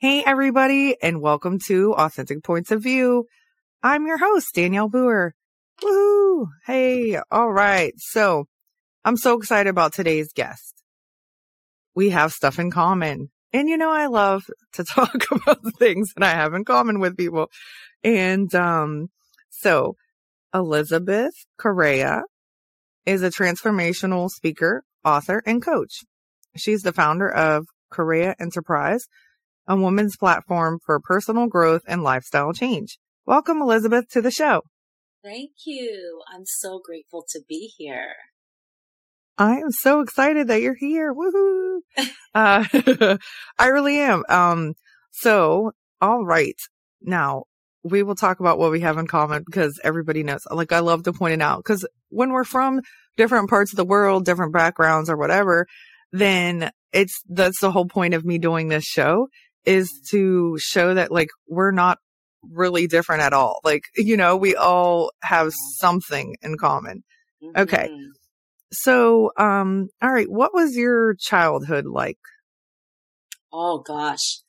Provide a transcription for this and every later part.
Hey, everybody, and welcome to Authentic Points of View. I'm your host, Danielle Boer. Woohoo! Hey, all right. So I'm so excited about today's guest. We have stuff in common. And you know, I love to talk about things that I have in common with people. And, um, so Elizabeth Correia is a transformational speaker, author, and coach. She's the founder of Correia Enterprise, a woman's platform for personal growth and lifestyle change. Welcome, Elizabeth, to the show. Thank you. I'm so grateful to be here. I am so excited that you're here. Woohoo! uh, I really am. Um, so, all right. Now, we will talk about what we have in common because everybody knows. Like, I love to point it out because when we're from different parts of the world, different backgrounds or whatever, then it's, that's the whole point of me doing this show is to show that like we're not really different at all. Like, you know, we all have something in common. Okay. Mhm. So, um, all right. What was your childhood like? Oh gosh.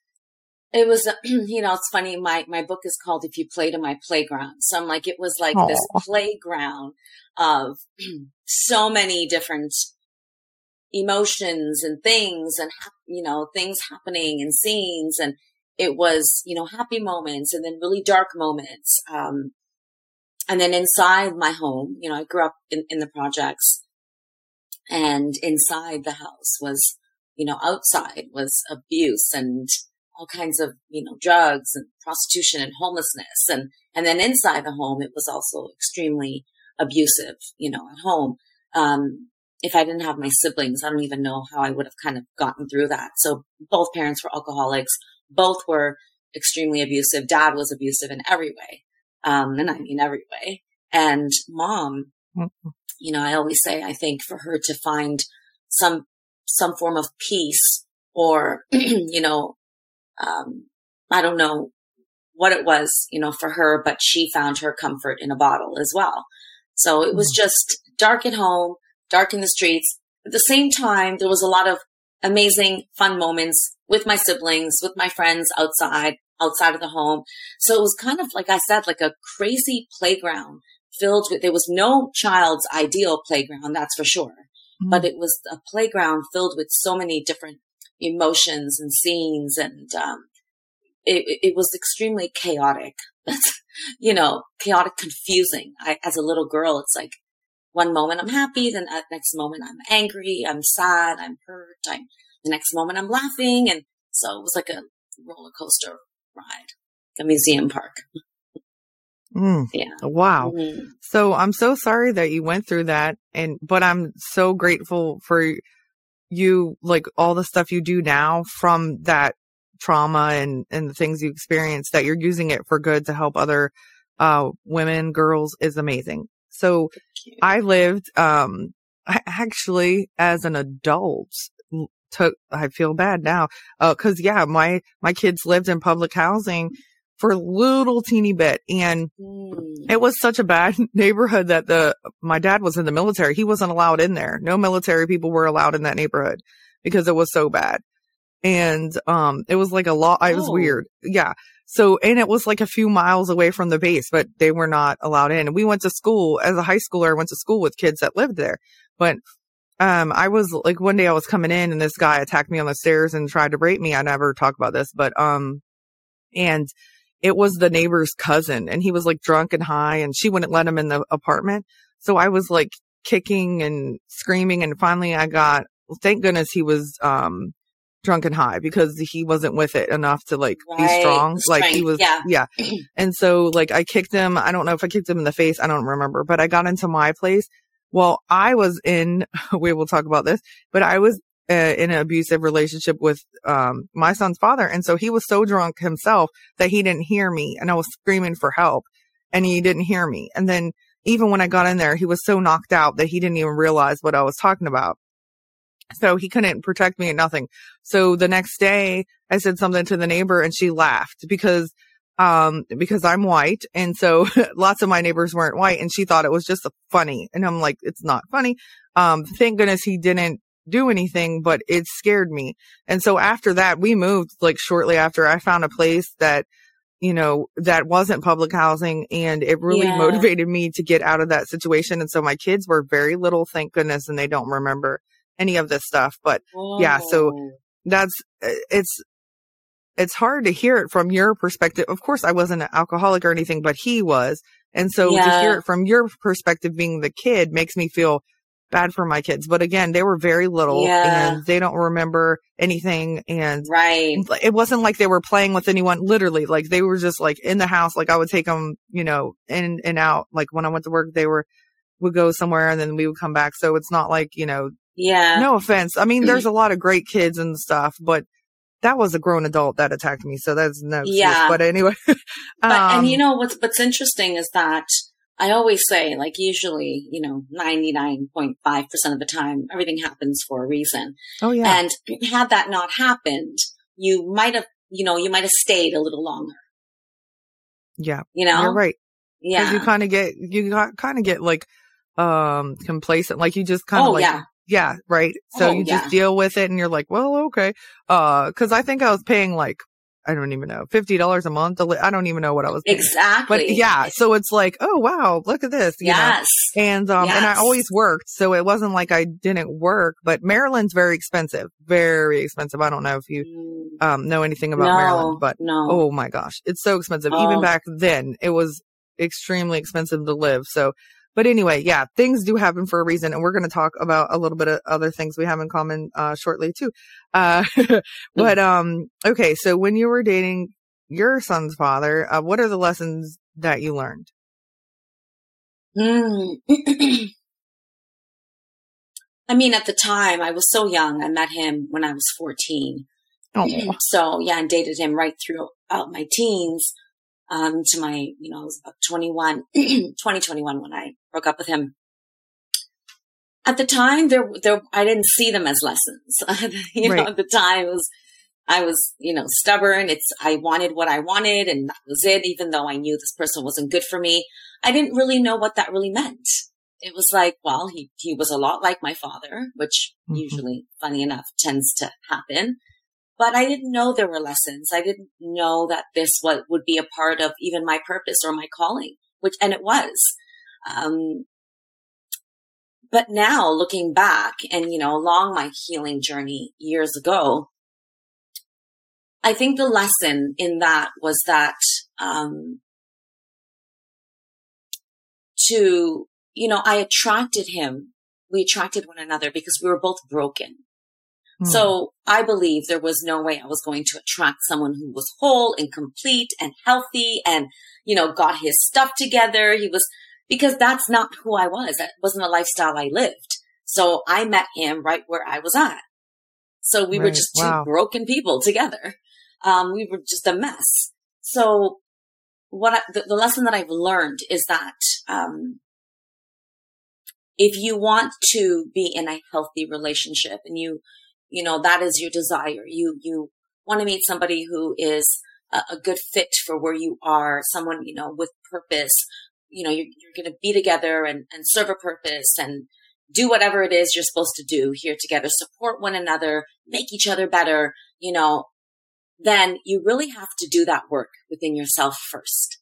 It was, you know, it's funny. My, my book is called If You Played to My Playground. So I'm like, it was like this playground of so many different emotions and things and, you know, things happening and scenes. And it was, you know, happy moments and then really dark moments. Um, and then inside my home, you know, I grew up in, in the projects and inside the house was, you know, outside was abuse and all kinds of, you know, drugs and prostitution and homelessness. And, and then inside the home, it was also extremely abusive, you know, at home. Um, if I didn't have my siblings, I don't even know how I would have kind of gotten through that. So both parents were alcoholics. Both were extremely abusive. Dad was abusive in every way. Um, and I mean every way. And mom, Mhm. you know, I always say, I think for her to find some, some form of peace or, you know, um, I don't know what it was, you know, for her, but she found her comfort in a bottle as well. So it was just dark at home, dark in the streets. At the same time, there was a lot of amazing fun moments with my siblings, with my friends outside, outside of the home. So it was kind of, like I said, like a crazy playground filled with, there was no child's ideal playground, that's for sure. But it was a playground filled with so many different emotions and scenes and, um, it, it was extremely chaotic you know, chaotic, confusing. I, as a little girl, it's like one moment I'm happy, then at next moment I'm angry, I'm sad, I'm hurt, I'm, the next moment I'm laughing. And so it was like a roller coaster ride, a museum park. Mm. Yeah. Wow. Mhm. So I'm so sorry that you went through that. And, but I'm so grateful for you, like all the stuff you do now from that trauma and, and the things you experienced that you're using it for good to help other, uh, women, girls is amazing. So I lived, um, I actually as an adult took, I feel bad now. Uh, cause yeah, my, my kids lived in public housing for a little teeny bit and Mm. it was such a bad neighborhood that the my dad was in the military. He wasn't allowed in there. No military people were allowed in that neighborhood because it was so bad. And um it was like a lot it was Oh. weird. Yeah. So and it was like a few miles away from the base, but they were not allowed in. And we went to school as a high schooler, I went to school with kids that lived there. But um I was like one day I was coming in and this guy attacked me on the stairs and tried to rape me. I never talk about this, but um and it was the neighbor's cousin and he was like drunk and high and she wouldn't let him in the apartment. So I was like kicking and screaming and finally I got, thank goodness he was, um, drunk and high because he wasn't with it enough to like be Right. strong. Like he was, yeah. yeah. And so like I kicked him. I don't know if I kicked him in the face. I don't remember, but I got into my place. Well, I was in, we will talk about this, but I was uh, in an abusive relationship with, um, my son's father. And so he was so drunk himself that he didn't hear me and I was screaming for help and he didn't hear me. And then even when I got in there, he was so knocked out that he didn't even realize what I was talking about. So he couldn't protect me and nothing. So the next day I said something to the neighbor and she laughed because, um, because I'm white. And so lots of my neighbors weren't white and she thought it was just funny. And I'm like, it's not funny. Um, thank goodness he didn't do anything, but it scared me. And so after that, we moved like shortly after I found a place that, you know, that wasn't public housing and it really Yeah. motivated me to get out of that situation. And so my kids were very little, thank goodness, and they don't remember any of this stuff, but Yeah, so- oh. that's, eh, it's, it's hard to hear it from your perspective. Of course, I wasn't an alcoholic or anything, but he was. And so to hear it from your perspective being the kid makes me feel bad for my kids. But again, they were very little Yeah. and they don't remember anything. And right. it wasn't like they were playing with anyone literally like they were just like in the house like i would take them you know in and out like when i went to work they were would go somewhere and then we would come back so it's not like you know Yeah. no offense i mean there's a lot of great kids and stuff but that was a grown adult that attacked me so that's no excuse. Yeah. but anyway But um, and you know what's what's interesting is that I always say, like usually, you know, ninety nine point five percent of the time, everything happens for a reason. oh yeah And had that not happened, you might have, you know, you might have stayed a little longer. yeah You know, you're right Yeah. you kind of get you kind of get like um complacent like you just kind of oh like yeah. Yeah, right. So Oh, you just deal with it and you're like, well, okay. Uh, cause I think I was paying like, I don't even know, $50 a month. to li- I don't even know what I was paying. Exactly. But yeah, so it's like, oh wow, look at this. You know? Yes. And, um, and I always worked. So it wasn't like I didn't work, but Maryland's very expensive, very expensive. I don't know if you, Mm, um, know anything about no, Maryland, but no. oh my gosh, it's so expensive. Even Oh. back then, it was extremely expensive to live. So, but anyway, yeah, things do happen for a reason. And we're going to talk about a little bit of other things we have in common, uh, shortly too. Uh, but, um, okay. So when you were dating your son's father, uh, what are the lessons that you learned? Mm. I mean, at the time, I was so young. I met him when I was 14. Oh, So, yeah, and dated him right throughout my teens um, to my, you know, I was about 21, 2021 when I broke up with him. At the time, there, there, I didn't see them as lessons. you know, at the time, it was, I was, you know, stubborn. It's, I wanted what I wanted and that was it, even though I knew this person wasn't good for me. I didn't really know what that really meant. It was like, well, he, he was a lot like my father, which Mhm. usually, funny enough, tends to happen. But I didn't know there were lessons. I didn't know that this what would be a part of even my purpose or my calling, which, and it was. Um, but now looking back and, you know, along my healing journey years ago, I think the lesson in that was that, um, to, you know, I attracted him. We attracted one another because we were both broken. Hmm. So I believe there was no way I was going to attract someone who was whole and complete and healthy and, you know, got his stuff together. He was, because that's not who I was. That wasn't a lifestyle I lived. So I met him right where I was at. So we right. were just two wow. broken people together. Um, we were just a mess. So what I, the, the, lesson that I've learned is that, um, if you want to be in a healthy relationship and you, you know, that is your desire, you, you want to meet somebody who is a, a good fit for where you are, someone, you know, with purpose, you know, you're, you're going to be together and, and serve a purpose and do whatever it is you're supposed to do here together, support one another, make each other better, you know, then you really have to do that work within yourself first.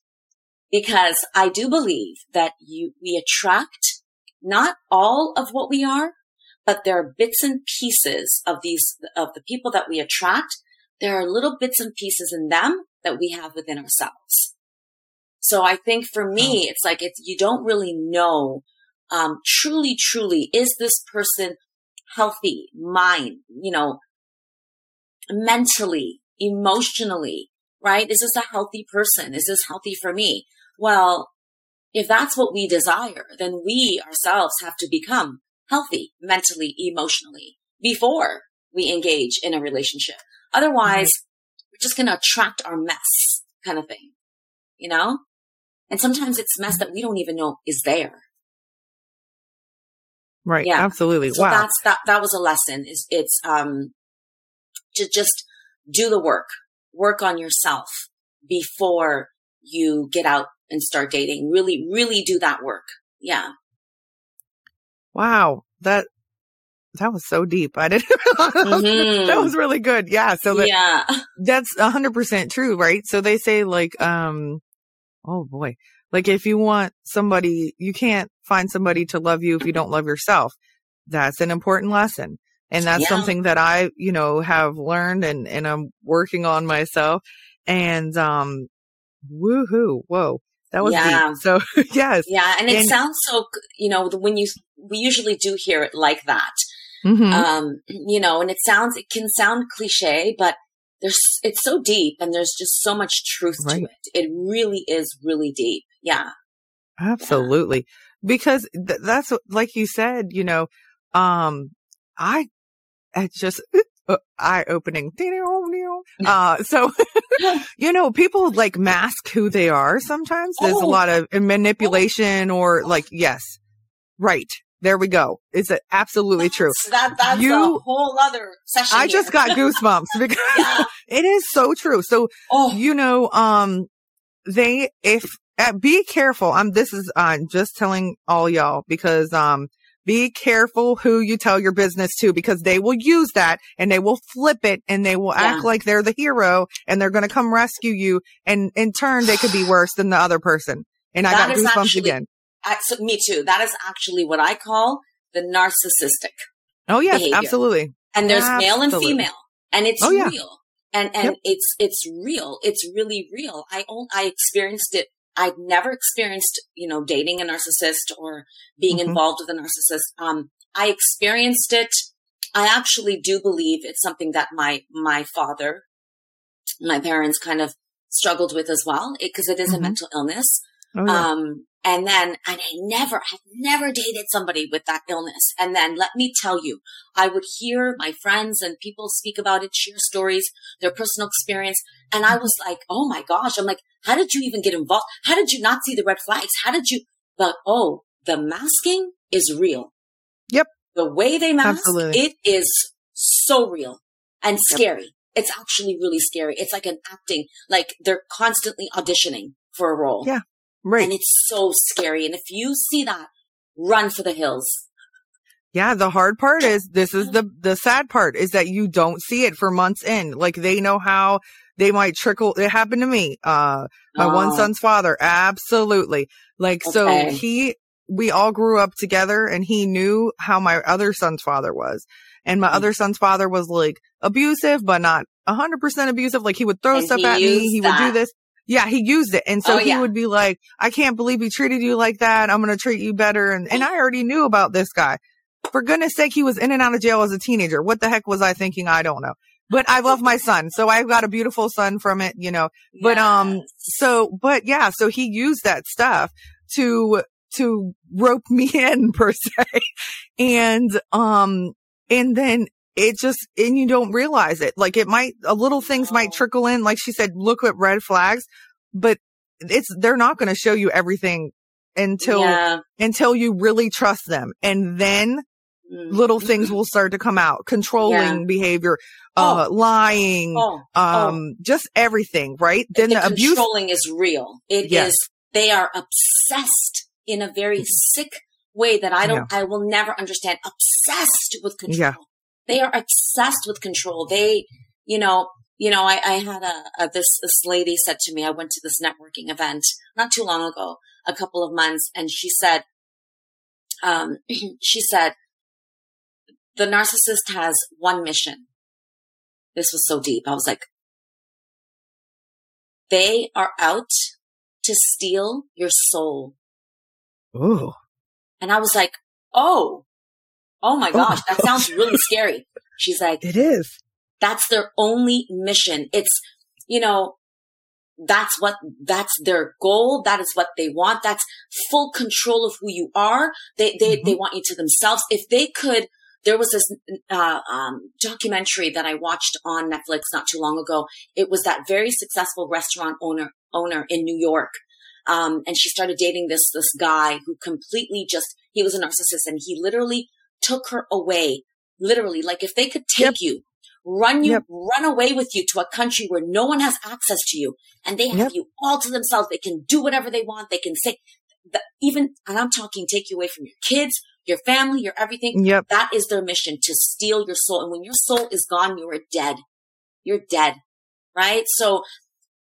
Because I do believe that you, we attract not all of what we are, but there are bits and pieces of these, of the people that we attract. There are little bits and pieces in them that we have within ourselves. So I think for me, oh. it's like it's, you don't really know, um, truly, truly, is this person healthy, mind, you know, mentally, emotionally, right? Is this a healthy person? Is this healthy for me? Well, if that's what we desire, then we ourselves have to become healthy mentally, emotionally before we engage in a relationship. Otherwise, we're just going to attract our mess kind of thing, you know? And sometimes it's mess that we don't even know is there. Right. Yeah. Absolutely. So wow. that's, that, that was a lesson is it's, um, to just do the work, work on yourself before you get out and start dating. Really, really do that work. Yeah. Wow. That, that was so deep. I didn't mm-hmm. that was really good. Yeah. So that, yeah, that's a hundred percent true. Right. So they say like, um, oh boy, like if you want somebody, you can't find somebody to love you if you don't love yourself. That's an important lesson. And that's yeah. something that I, you know, have learned and, and I'm working on myself. And, um, woohoo. Whoa. That was yeah. deep. So yes. Yeah. And it and, sounds so, you know, when you, we usually do hear it like that. Mm-hmm. Um, you know, and it sounds, it can sound cliche, but there's, it's so deep and there's just so much truth right. to it. It really is really deep. Yeah. Absolutely. Yeah. Because th- that's like you said, you know, um, I it's just eye opening. Uh, so, you know, people like mask who they are sometimes. There's oh. a lot of manipulation or like, yes, right. There we go. It's absolutely true. That, that's you, a whole other session. I here. just got goosebumps because yeah. it is so true. So, oh. you know, um, they, if, uh, be careful. I'm, this is, uh, just telling all y'all because, um, be careful who you tell your business to because they will use that and they will flip it and they will yeah. act like they're the hero and they're going to come rescue you. And in turn, they could be worse than the other person. And I got goosebumps actually, again. me too. That is actually what I call the narcissistic. Oh yes, behavior. absolutely. And there's absolutely. male and female and it's oh, yeah. real. And, and yep. it's, it's real. It's really real. I, I experienced it I'd never experienced, you know, dating a narcissist or being mm-hmm. involved with a narcissist. Um, I experienced it. I actually do believe it's something that my, my father, my parents kind of struggled with as well, because it, it is mm-hmm. a mental illness. Oh, yeah. Um, and then, and I never, I've never dated somebody with that illness. And then let me tell you, I would hear my friends and people speak about it, share stories, their personal experience. And I was like, oh my gosh. I'm like, how did you even get involved? How did you not see the red flags? How did you, but oh, the masking is real. Yep. The way they mask, Absolutely. it is so real and scary. Yep. It's actually really scary. It's like an acting, like they're constantly auditioning for a role. Yeah. Right. And it's so scary. And if you see that, run for the hills. Yeah, the hard part is this is the the sad part is that you don't see it for months in. Like they know how they might trickle. It happened to me. Uh, my oh. one son's father, absolutely. Like okay. so he we all grew up together and he knew how my other son's father was. And my mm-hmm. other son's father was like abusive, but not a hundred percent abusive. Like he would throw and stuff at me. He that. would do this. Yeah, he used it. And so Oh, he yeah. would be like, I can't believe he treated you like that. I'm going to treat you better. And, and I already knew about this guy. For goodness sake, he was in and out of jail as a teenager. What the heck was I thinking? I don't know. But I love my son. So I've got a beautiful son from it, you know. But, um, so, but yeah, so he used that stuff to, to rope me in per se. And, um, and then it just, and you don't realize it. Like it might, a little things might trickle in. Like she said, look at red flags, but it's, they're not going to show you everything until, yeah. until you really trust them. And then Mm. little things will start to come out. Controlling behavior, uh, lying, Oh, um, just everything, right? Then the, the, abuse. controlling is real. It is. Yes. They are obsessed in a very sick way that I don't. I will never understand. Obsessed with control. Yeah. They are obsessed with control. They, you know, you know. I, I had a, a this this lady said to me. I went to this networking event not too long ago, a couple of months, and she said, um, she said, the narcissist has one mission. This was so deep. I was like, they are out to steal your soul. Ooh. And I was like, oh, oh my Oh my gosh, that sounds really scary. She's like, It is. that's their only mission. It's, you know, that's what, that's their goal. That is what they want. That's full control of who you are. They, they, Mhm. they want you to themselves. If they could, there was this, uh, um, documentary that I watched on Netflix not too long ago. It was that very successful restaurant owner, owner in New York. Um, and she started dating this, this guy who completely just, he was a narcissist and he literally took her away. Literally, like if they could take Yep. you, run you, Yep. run away with you to a country where no one has access to you and they have Yep. you all to themselves. They can do whatever they want. They can say, the, even, and I'm talking take you away from your kids, your family, your everything. Yep. That is their mission to steal your soul. And when your soul is gone, you are dead. You're dead. Right? So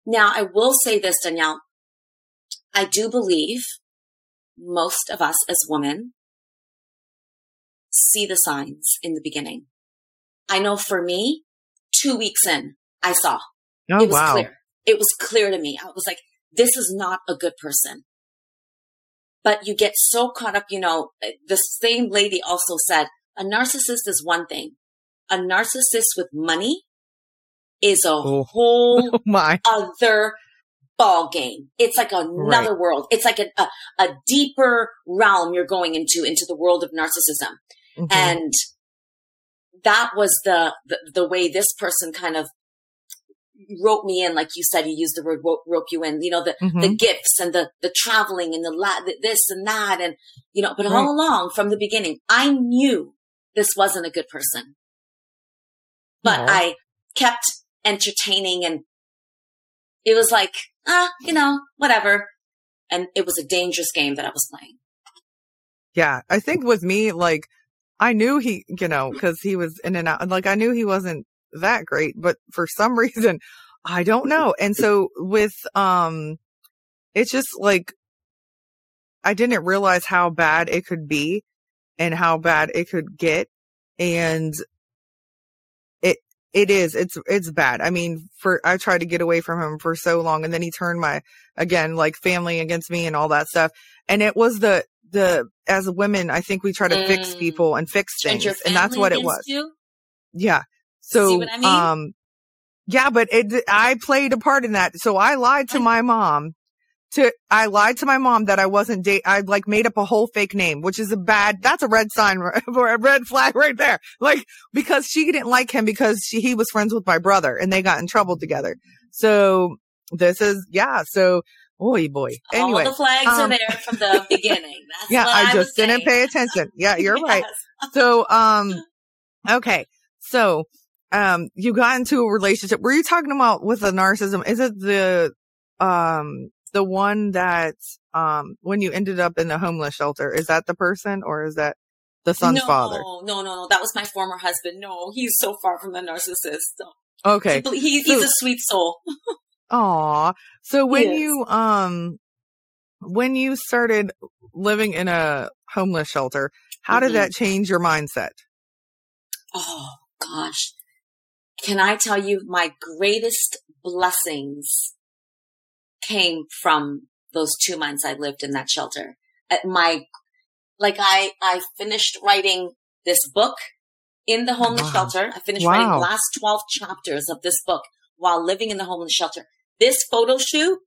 now I will say this, Danielle. I do believe most of us as women see the signs in the beginning. I know for me, two weeks in, I saw Oh, it was wow. clear. It was clear to me. I was like, this is not a good person. But you get so caught up, you know, the same lady also said, a narcissist is one thing. A narcissist with money is a Oh. whole Oh my. other ball game. It's like another world. It's like a, a, a deeper realm you're going into, into the world of narcissism. Mhm. And that was the, the, the way this person kind of wrote me in. Like you said, you used the word rope, rope you in, you know, the, Mhm. the gifts and the, the traveling and the la- the- this and that. And, you know, but Right. all along from the beginning, I knew this wasn't a good person, but Aw. I kept entertaining and it was like, ah, you know, whatever. And it was a dangerous game that I was playing. Yeah. I think with me, like, I knew he, you know, cause he was in and out. Like, I knew he wasn't that great, but for some reason, I don't know. And so with, um, it's just like, I didn't realize how bad it could be and how bad it could get. And it, it is, it's, it's bad. I mean, for, I tried to get away from him for so long and then he turned my, again, like family against me and all that stuff. And it was the, the, as women, I think we try to fix Mm. people and fix things. your And that's what it was. You? Yeah. So, I mean? um, yeah, but it, I played a part in that. So I lied to my mom to, I lied to my mom that I wasn't date. I like made up a whole fake name, which is a bad, that's a red sign or a red flag right there. Like, because she didn't like him because she, he was friends with my brother and they got in trouble together. So this is, yeah. So, boy, boy. Anyway. All the flags are um, there from the beginning. That's yeah, what I I, just didn't saying. pay attention. Yeah, you're right. So, um, okay. So, um, you got into a relationship. Were you talking about with the narcissism? Is it the, um, the one that, um, when you ended up in the homeless shelter, is that the person or is that the son's no, father? No, no, no. That was my former husband. No, he's so far from the narcissist. Okay. He- he's, he's So- a sweet soul. Aw. So when you, um, when you started living in a homeless shelter, how did Mhm. that change your mindset? Oh gosh. Can I tell you my greatest blessings came from those two months I lived in that shelter. At my, like I, I finished writing this book in the homeless wow. shelter. I finished wow. writing the last 12 chapters of this book while living in the homeless shelter. This photo shoot,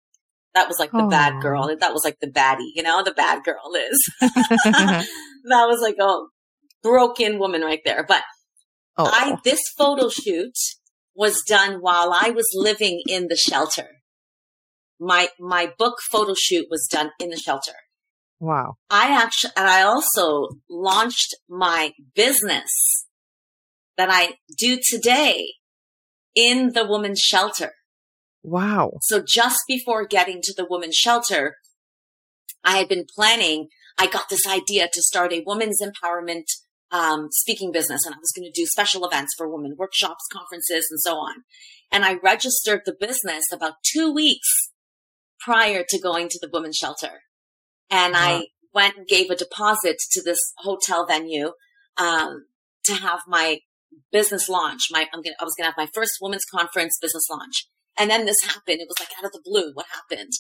that was like the oh. bad girl. That was like the baddie, you know, the bad girl is. that was like a broken woman right there. But oh. I, this photo shoot was done while I was living in the shelter. My, my book photo shoot was done in the shelter. Wow. I actually, and I also launched my business that I do today in the women's shelter. Wow. So just before getting to the women's shelter, I had been planning, I got this idea to start a women's empowerment um, speaking business and I was going to do special events for women, workshops, conferences, and so on. And I registered the business about two weeks prior to going to the women's shelter. And uh-huh. I went and gave a deposit to this hotel venue um, to have my business launch. My I'm gonna, I was going to have my first women's conference business launch. And then this happened. It was like out of the blue. What happened?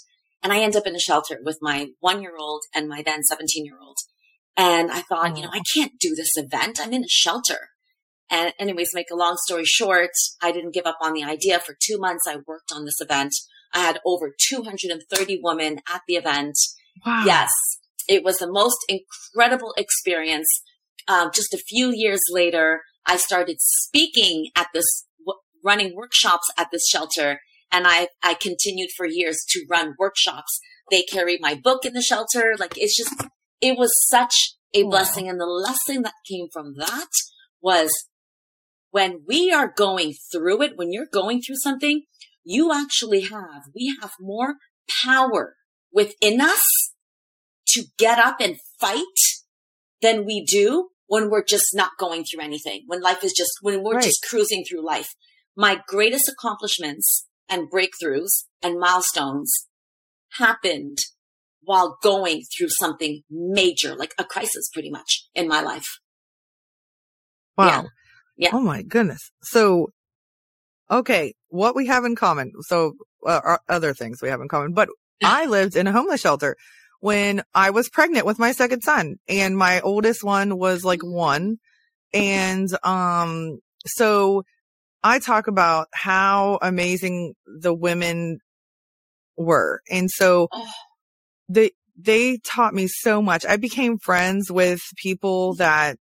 And I end up in a shelter with my one year old and my then 17 year old. And I thought, oh. you know, I can't do this event. I'm in a shelter. And anyways, make a long story short, I didn't give up on the idea. For two months, I worked on this event. I had over 230 women at the event. Wow. Yes, it was the most incredible experience. Um, just a few years later, I started speaking at this, running workshops at this shelter. And I, I continued for years to run workshops. They carry my book in the shelter. Like it's just, it was such a blessing. And the lesson that came from that was when we are going through it, when you're going through something, you actually have, we have more power within us to get up and fight than we do when we're just not going through anything, when life is just, when we're right. just cruising through life. My greatest accomplishments and breakthroughs and milestones happened while going through something major, like a crisis pretty much in my life. Wow. Yeah. yeah. Oh my goodness. So, okay. What we have in common. So, uh, other things we have in common, but I lived in a homeless shelter when I was pregnant with my second son and my oldest one was like one. And, um, so I talk about how amazing the women were. And so oh. they, they taught me so much. I became friends with people that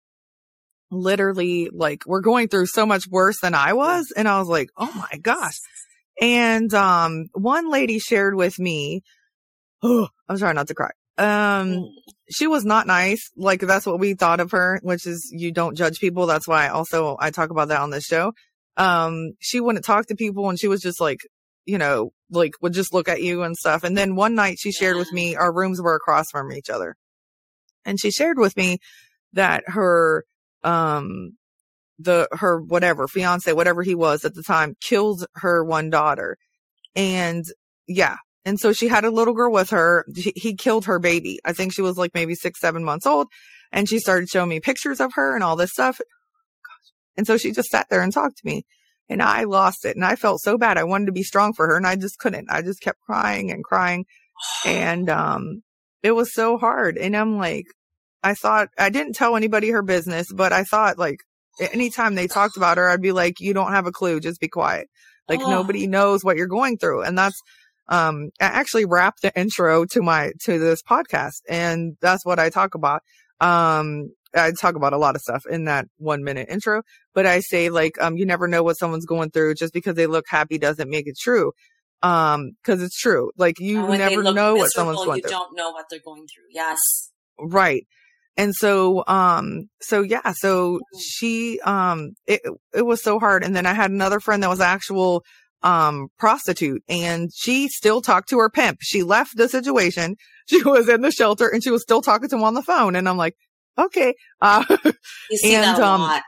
literally like were going through so much worse than I was. And I was like, Oh my gosh. And, um, one lady shared with me oh, I'm trying not to cry. Um, mm. she was not nice. Like that's what we thought of her, which is you don't judge people. That's why also I talk about that on this show. Um, she wouldn't talk to people and she was just like, you know, like would just look at you and stuff. And then one night she shared with me, our rooms were across from each other. And she shared with me that her, um, the, her whatever fiance, whatever he was at the time killed her one daughter. And yeah, and so she had a little girl with her. He killed her baby. I think she was like maybe six, seven months old. And she started showing me pictures of her and all this stuff. And so she just sat there and talked to me and I lost it. And I felt so bad. I wanted to be strong for her and I just couldn't. I just kept crying and crying. And, um, it was so hard. And I'm like, I thought I didn't tell anybody her business, but I thought like anytime they talked about her, I'd be like, you don't have a clue. Just be quiet. Like oh. nobody knows what you're going through. And that's, um, I actually wrap the intro to my, to this podcast. And that's what I talk about. Um, I talk about a lot of stuff in that one minute intro, but I say like, um, you never know what someone's going through. Just because they look happy doesn't make it true. Um, cause it's true. Like you never know what someone's going you through. You don't know what they're going through. Yes. Right. And so, um, so yeah, so mm-hmm. she, um, it, it was so hard. And then I had another friend that was actual, um, prostitute and she still talked to her pimp. She left the situation. She was in the shelter and she was still talking to him on the phone. And I'm like, okay. Uh, and, um,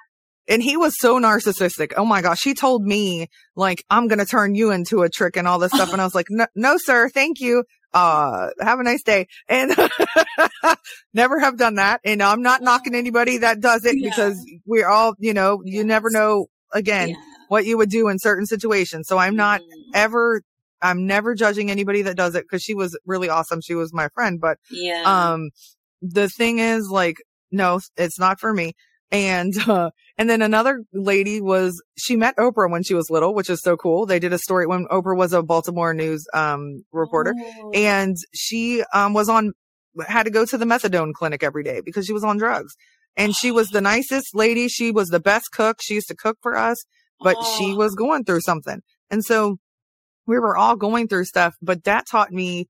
and he was so narcissistic. Oh my gosh. He told me like, I'm going to turn you into a trick and all this stuff. and I was like, no, no, sir. Thank you. Uh, have a nice day. And never have done that. And I'm not knocking anybody that does it yeah. because we're all, you know, yes. you never know again. Yeah what you would do in certain situations. So I'm not mm-hmm. ever, I'm never judging anybody that does it because she was really awesome. She was my friend, but Yeah. um, the thing is like, no, it's not for me. And, uh, and then another lady was, she met Oprah when she was little, which is so cool. They did a story when Oprah was a Baltimore news, um, reporter Oh. and she, um, was on, had to go to the methadone clinic every day because she was on drugs. And she was the nicest lady. She was the best cook. She used to cook for us, but she Oh. was going through something. And so we were all going through stuff, but that taught me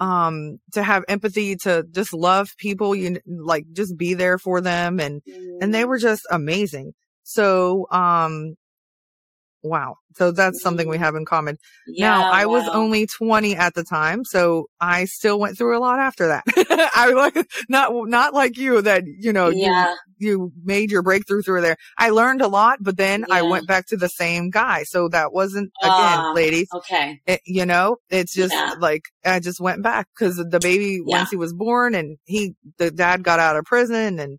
um to have empathy to just love people you like just be there for them and and they Mm. were just amazing so um wow so that's something we have in common now Yeah, i was only 20 at the time so i still went through a lot after that i like not not like you that you know yeah. you you made your breakthrough through there i learned a lot but then i went back to the same guy so that wasn't again Ah, ladies Okay. it, you know, it's just Yeah. like I just went back because the baby Yeah. once he was born and he the dad got out of prison and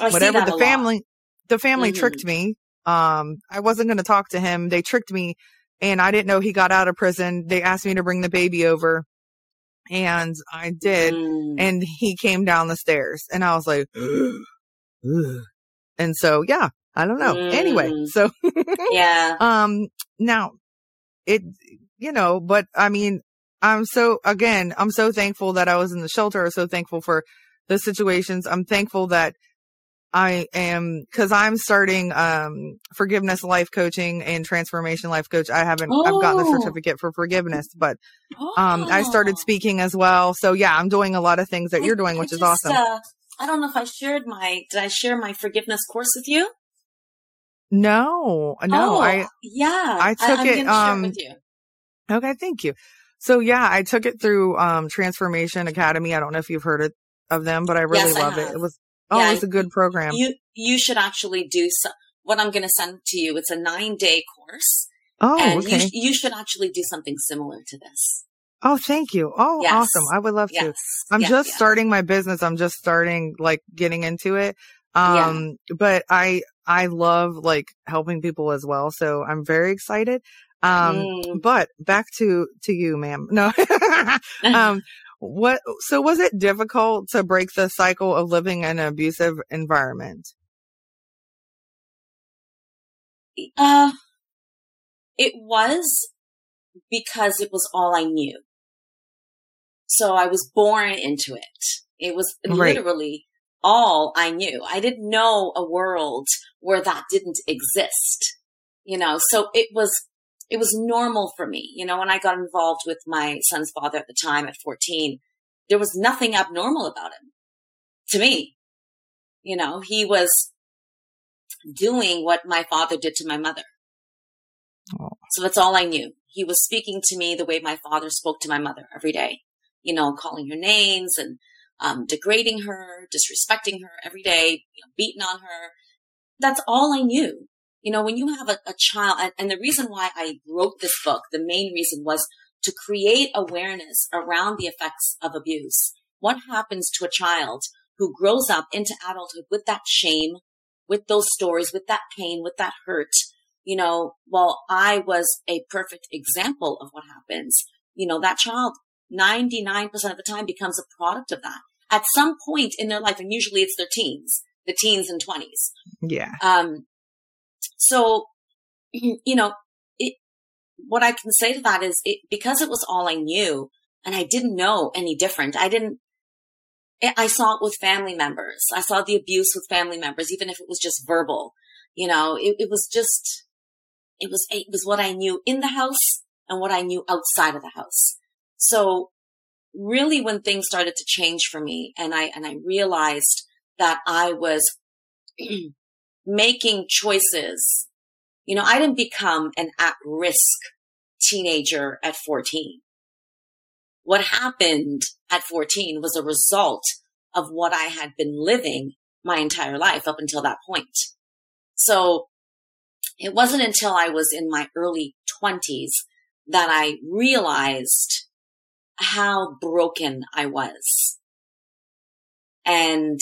I whatever the a lot. family the family Mhm. tricked me. Um, I wasn't going to talk to him. They tricked me, and I didn't know he got out of prison. They asked me to bring the baby over, and I did. Mm. And he came down the stairs, and I was like, and so yeah, I don't know. Anyway, Mm. so yeah. um, now it, you know, but I mean, I'm so, again, I'm so thankful that I was in the shelter. I'm so thankful for the situations. I'm thankful that I am, cause I'm starting, um, forgiveness life coaching and transformation life coach. I haven't, I've gotten the Oh. certificate for forgiveness, but, um, I started Oh. speaking as well. So yeah, I'm doing a lot of things that I- you're doing, I which is awesome. uh, I don't know if I shared my, did I share my forgiveness course with you? no, no, Oh, I, yeah. I took I'm it, um, with you. Okay, thank you. So yeah, I took it through um Transformation Academy. I don't know if you've heard it, of them, but I really Yes, I love it. It was oh, Yeah, it's a good program. You, you should actually do so, what I'm going to send to you. It's a nine day course. oh, and you, okay. sh- you should actually do something similar to this. oh, thank you. Oh, Yes. awesome. I would love to. Yes. I'm Yeah, just yeah. starting my business. I'm just starting like getting into it. Um, but I, I love like helping people as well. So I'm very excited. Um, Mm. but back to, to you, ma'am. No. um, what, so was it difficult to break the cycle of living in an abusive environment? Uh, it was because it was all I knew. So I was born into it. It was Right. literally all I knew. I didn't know a world where that didn't exist. You know, so it was, it was normal for me. You know, when I got involved with my son's father at the time at 14, there was nothing abnormal about him to me. You know, he was doing what my father did to my mother. Oh. So that's all I knew. He was speaking to me the way my father spoke to my mother every day, you know, calling her names and um, degrading her, disrespecting her every day, you know, beating on her. That's all I knew. You know, when you have a, a child, and, and the reason why I wrote this book, the main reason was to create awareness around the effects of abuse. What happens to a child who grows up into adulthood with that shame, with those stories, with that pain, with that hurt? You know, well, I was a perfect example of what happens. You know, that child 99% of the time becomes a product of that at some point in their life. And usually it's their teens, the teens and twenties. Yeah. Um, so, you know, it, what I can say to that is it, because it was all I knew and I didn't know any different. I didn't, I- saw it with family members. I saw the abuse with family members, even if it was just verbal, you know, it, it was just, it was, it was what I knew in the house and what I knew outside of the house. So really when things started to change for me and I, and I realized that I was making choices. You know, I didn't become an at risk teenager at 14. What happened at 14 was a result of what I had been living my entire life up until that point. So it wasn't until I was in my early 20s that I realized how broken I was. And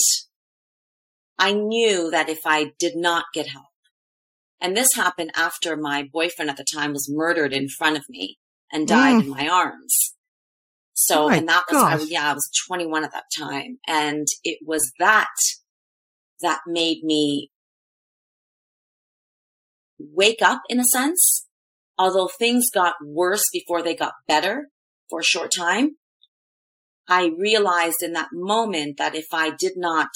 I knew that if I did not get help, and this happened after my boyfriend at the time was murdered in front of me and died mm. in my arms. So, oh and that was, I, yeah, I was 21 at that time. And it was that that made me wake up in a sense. Although things got worse before they got better for a short time, I realized in that moment that if I did not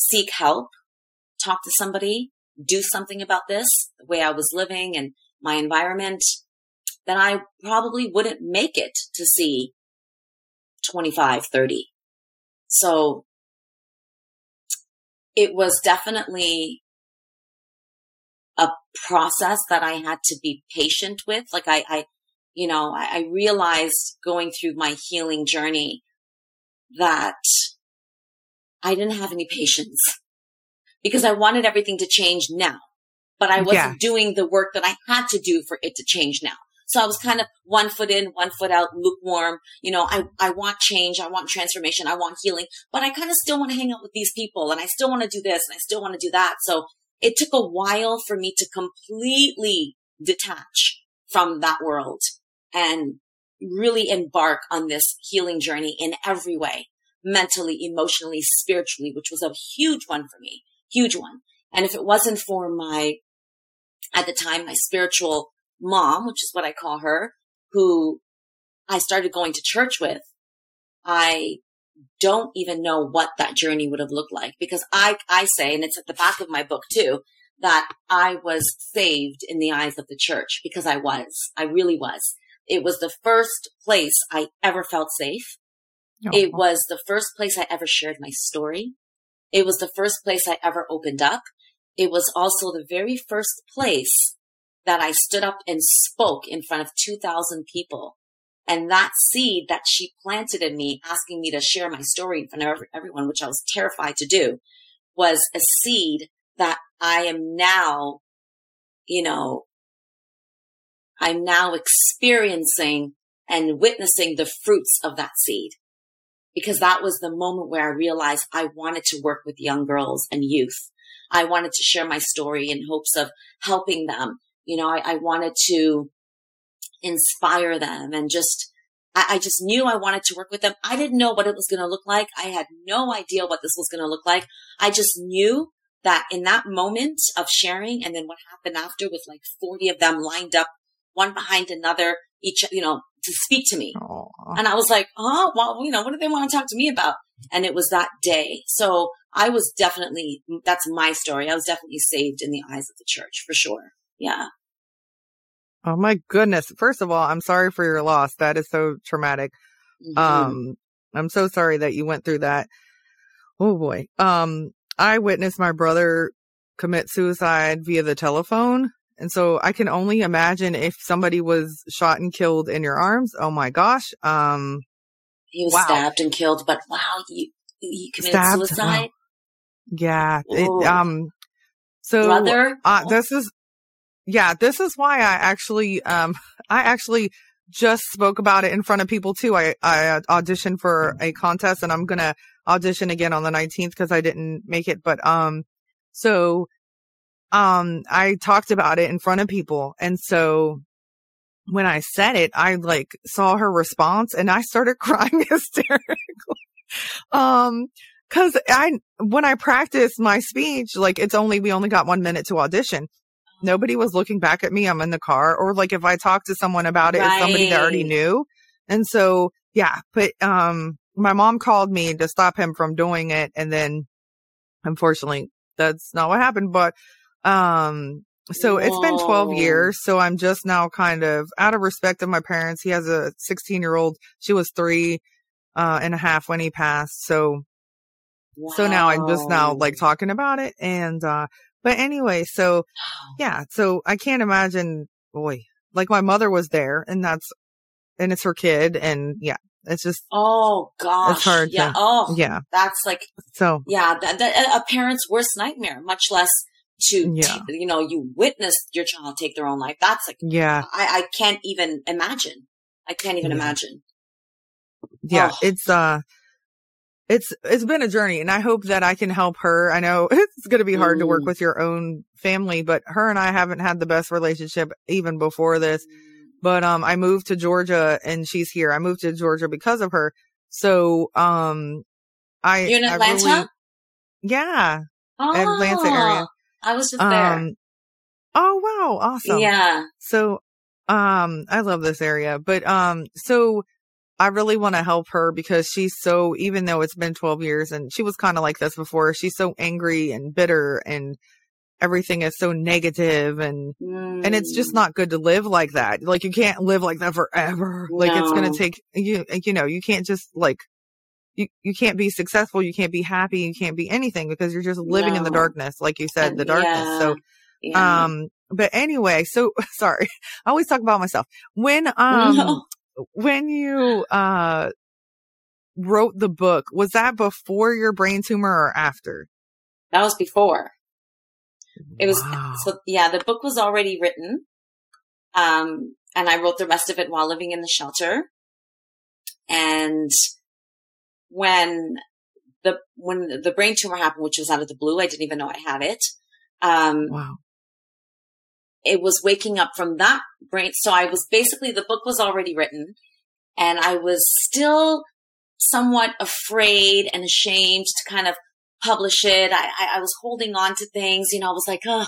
seek help, talk to somebody, do something about this, the way I was living and my environment, then I probably wouldn't make it to see 25, 30. So it was definitely a process that I had to be patient with. Like I, I you know, I, I realized going through my healing journey that I didn't have any patience because I wanted everything to change now, but I wasn't yeah. doing the work that I had to do for it to change now. So I was kind of one foot in, one foot out, lukewarm. You know, I, I want change. I want transformation. I want healing, but I kind of still want to hang out with these people and I still want to do this and I still want to do that. So it took a while for me to completely detach from that world and really embark on this healing journey in every way, mentally, emotionally, spiritually, which was a huge one for me, huge one. And if it wasn't for my, at the time, my spiritual mom, which is what I call her, who I started going to church with, I don't even know what that journey would have looked like because I, I say, and it's at the back of my book too, that I was saved in the eyes of the church because I was. I really was. It was the first place I ever felt safe. It was the first place I ever shared my story. It was the first place I ever opened up. It was also the very first place that I stood up and spoke in front of 2000 people. And that seed that she planted in me, asking me to share my story in front of everyone, which I was terrified to do, was a seed that I am now, you know, I'm now experiencing and witnessing the fruits of that seed. Because that was the moment where I realized I wanted to work with young girls and youth. I wanted to share my story in hopes of helping them. You know, I, I wanted to inspire them and just, I, I just knew I wanted to work with them. I didn't know what it was going to look like. I had no idea what this was going to look like. I just knew that in that moment of sharing and then what happened after with like 40 of them lined up one behind another, each, you know, to speak to me. Aww. And I was like, oh, well, you know, what do they want to talk to me about? And it was that day. So I was definitely, that's my story. I was definitely saved in the eyes of the church for sure. Yeah. Oh my goodness. First of all, I'm sorry for your loss. That is so traumatic. Mm-hmm. Um, I'm so sorry that you went through that. Oh boy. Um, I witnessed my brother commit suicide via the telephone. And so I can only imagine if somebody was shot and killed in your arms. Oh my gosh. Um, he was wow. stabbed and killed, but wow, you, you committed stabbed? suicide. Yeah. It, um, so, Brother? Uh, this is, yeah, this is why I actually, um, I actually just spoke about it in front of people too. I, I auditioned for a contest and I'm going to audition again on the 19th because I didn't make it. But, um, so um, I talked about it in front of people. And so when I said it, I like saw her response and I started crying hysterically. um, cause I, when I practiced my speech, like it's only, we only got one minute to audition. Nobody was looking back at me. I'm in the car or like if I talked to someone about it, right. it's somebody that already knew. And so, yeah, but, um, my mom called me to stop him from doing it. And then unfortunately, that's not what happened, but um, so Whoa. it's been 12 years. So I'm just now kind of out of respect of my parents. He has a 16 year old. She was three uh, and a half when he passed. So, wow. so now I'm just now like talking about it. And, uh, but anyway, so yeah, so I can't imagine, boy, like my mother was there and that's, and it's her kid. And yeah, it's just, oh gosh, it's hard. Yeah. To, oh, yeah. That's like, so yeah, that, that, a parent's worst nightmare, much less to, yeah. T- you know, you witnessed your child take their own life. That's like, yeah, I, I can't even imagine. I can't even yeah. imagine. Yeah. Oh. It's, uh, it's, it's been a journey and I hope that I can help her. I know it's going to be hard mm. to work mm. with your own family, but her and I haven't had the best relationship even before this. but um, I moved to Georgia and she's here. I moved to Georgia because of her. So um, I You in Atlanta? really- yeah, oh, Atlanta area. I was just there. um, oh wow, awesome. Yeah. So, um, I love this area, but, um, so I really want to help her because she's so, even though it's been 12 years and she was kind of like this before, she's so angry and bitter and everything is so negative and, and it's just Mm. not good to live like that. Like you can't live like that forever. Like it's going to take you, you know, you can't just like, you, you can't be successful. You can't be happy. You can't be anything because you're just living in the darkness. Like you said, the darkness. yeah, So, yeah. um, but anyway, so sorry. I always talk about myself. When, um, No. when you, uh, wrote the book, was that before your brain tumor or after? that was before. It was Wow. so yeah, the book was already written. Um and I wrote the rest of it while living in the shelter. And when the when the brain tumor happened, which was out of the blue, I didn't even know I had it. Um wow. it was waking up from that brain. So I was basically, the book was already written and I was still somewhat afraid and ashamed to kind of publish it. I, I, I was holding on to things, you know, I was like, oh,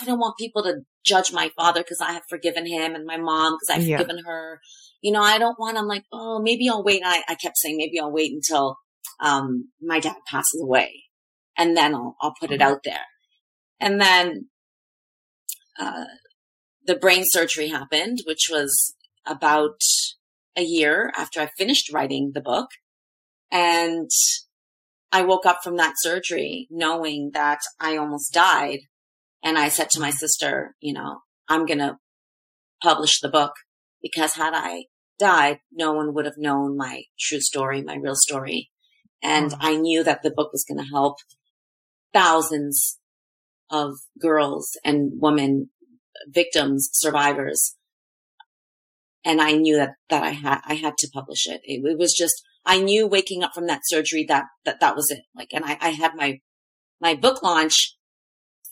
I don't want people to judge my father because I have forgiven him and my mom because I've Yeah. forgiven her. You know, I don't want, I'm like, oh, maybe I'll wait. I, I kept saying, maybe I'll wait until, um, my dad passes away and then I'll, I'll put it Mm-hmm. out there. And then, uh, the brain surgery happened, which was about a year after I finished writing the book. And I woke up from that surgery knowing that I almost died. And I said to my sister, you know, I'm going to publish the book because had I died, no one would have known my true story, my real story. And Mm. I knew that the book was going to help thousands of girls and women, victims, survivors. And I knew that, that I had, I had to publish it. it. It was just, I knew waking up from that surgery that, that, that was it. Like, and I, I had my, my book launch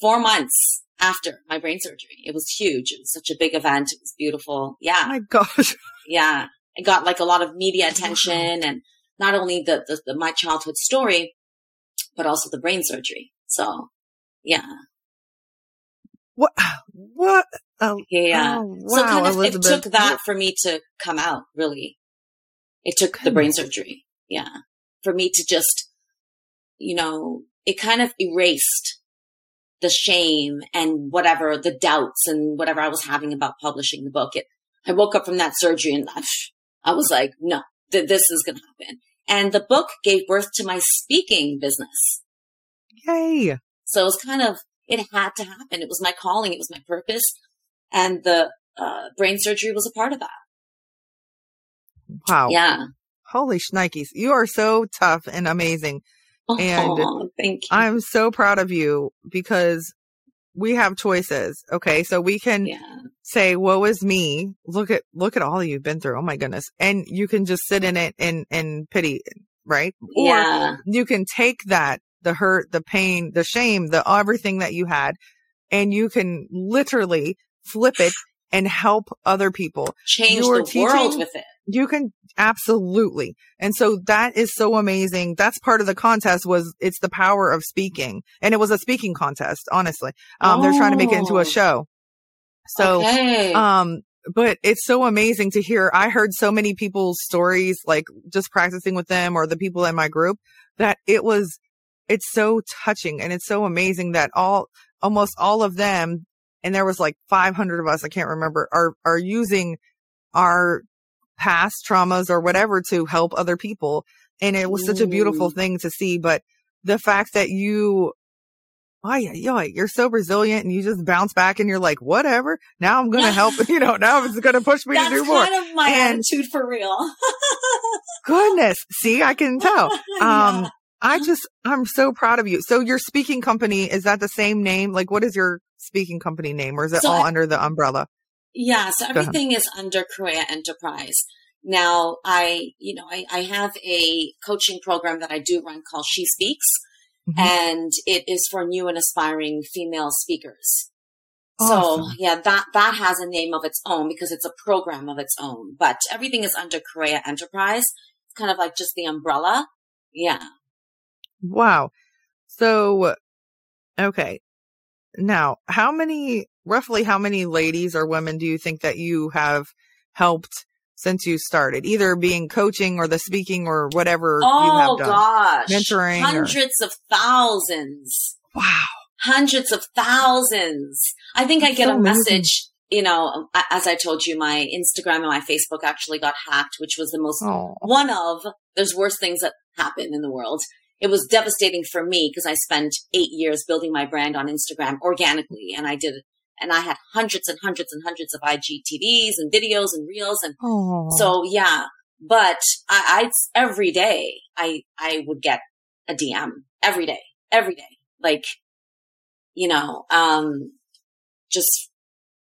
four months after my brain surgery. It was huge. It was such a big event. It was beautiful. Oh Yeah. my gosh. Yeah. It got like a lot of media attention and not only the, the, the my childhood story, but also the brain surgery. So yeah. What? What? Oh, Yeah. oh, so wow, kind of Elizabeth. it took that for me to come out, really. It took the brain surgery. Yeah. For me to just, you know, it kind of erased the shame and whatever, the doubts and whatever I was having about publishing the book. It, I woke up from that surgery and I, I was like, no, th- this is going to happen. And the book gave birth to my speaking business. Yay. So it was kind of, it had to happen. It was my calling. It was my purpose. And the uh, brain surgery was a part of that. Wow. Yeah. Holy shnikes. You are so tough and amazing. And oh, thank you. I'm so proud of you because we have choices. Okay. So we can yeah. say, woe is me. Look at, look at all you've been through. Oh my goodness. And you can just sit in it and, and pity, right? Or yeah. you can take that, the hurt, the pain, the shame, the everything that you had, and you can literally flip it and help other people. Change the teaching- world with it. You can absolutely. And so that is so amazing. That's part of the contest was it's the power of speaking. And it was a speaking contest, honestly. Um, they're trying to make it into Oh. a show. So, okay. um, but it's so amazing to hear. I heard so many people's stories, like just practicing with them or the people in my group that it was, it's so touching and it's so amazing that all, almost all of them, and there was like 500 of us, I can't remember, are, are using our past traumas or whatever to help other people. And it was such a beautiful thing to see. But the fact that you, oh yeah, yeah, you're so resilient and you just bounce back and you're like, whatever. Now I'm going to help, you know, now it's going to push me That's to do more. kind of my And- attitude for real. Goodness. See, I can tell. Um, Yeah. I just, I'm so proud of you. So your speaking company, is that the same name? Like, what is your speaking company name or is it So all I- under the umbrella? Yeah, so everything is under Correia Enterprise. Now, I, you know, I, I have a coaching program that I do run called She Speaks, Mhm. and it is for new and aspiring female speakers. Awesome. So yeah, that, that has a name of its own because it's a program of its own, but everything is under Correia Enterprise. It's kind of like just the umbrella. Yeah. Wow. So, okay. Now, how many, roughly how many ladies or women do you think that you have helped since you started, either being coaching or the speaking or whatever oh, you have oh, done? gosh. Mentoring. Hundreds or... of thousands. Wow. Hundreds of thousands. I think That's I get so a amazing. message, you know, as I told you, my Instagram and my Facebook actually got hacked, which was the most, oh. one of, there's worse things that happen in the world. It was devastating for me because I spent eight years building my brand on Instagram organically and I did and I had hundreds and hundreds and hundreds of IGTVs and videos and reels. And Aww. so, yeah, but I, I, every day I, I would get a DM every day, every day. Like, you know, um, just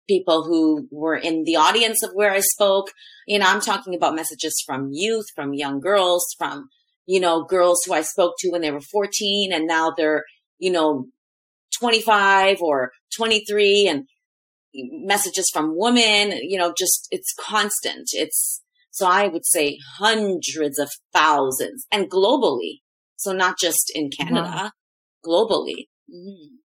people who were in the audience of where I spoke. You know, I'm talking about messages from youth, from young girls, from, you know, girls who I spoke to when they were 14 and now they're, you know, 25 or 23 and messages from women, you know, just it's constant. It's, so I would say hundreds of thousands and globally. So not just in Canada, wow. globally. Mm-hmm.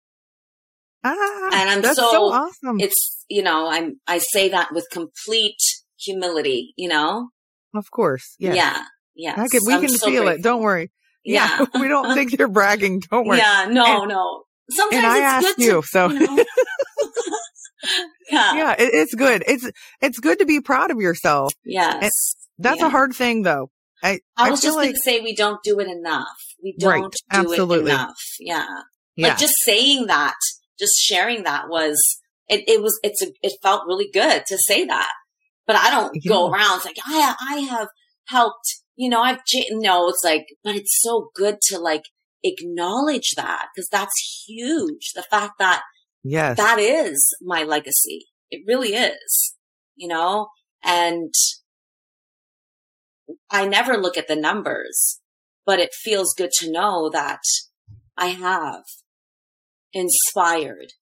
Ah, and I'm so, so awesome. It's, you know, I'm, I say that with complete humility, you know? Of course. Yes. Yeah. Yeah. we I'm can so feel grateful. it. Don't worry. Yeah. yeah. we don't think you're bragging. Don't worry. Yeah. No, and, no. Sometimes I asked you, to, so. You know? yeah. Yeah. It, it's good. It's, it's good to be proud of yourself. Yes. that's yeah. a hard thing though. I, I was I just like, going to say we don't do it enough. We don't right, do absolutely. it enough. Yeah. yeah. Like just saying that, just sharing that was, it, it was, it's a, it felt really good to say that. But I don't yeah. go around like, I, I have helped, you know, I've, no, it's like, but it's so good to like acknowledge that because that's huge. The fact that yes. that is my legacy. It really is, you know, and I never look at the numbers, but it feels good to know that I have inspired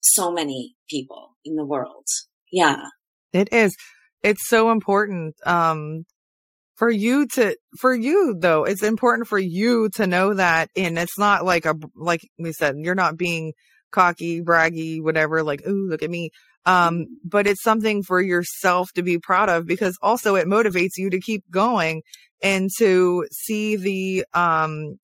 so many people in the world. Yeah. It is. It's so important. Um, for you to, for you though, it's important for you to know that. And it's not like a, like we said, you're not being cocky, braggy, whatever, like, ooh, look at me. Um, but it's something for yourself to be proud of because also it motivates you to keep going and to see the, um,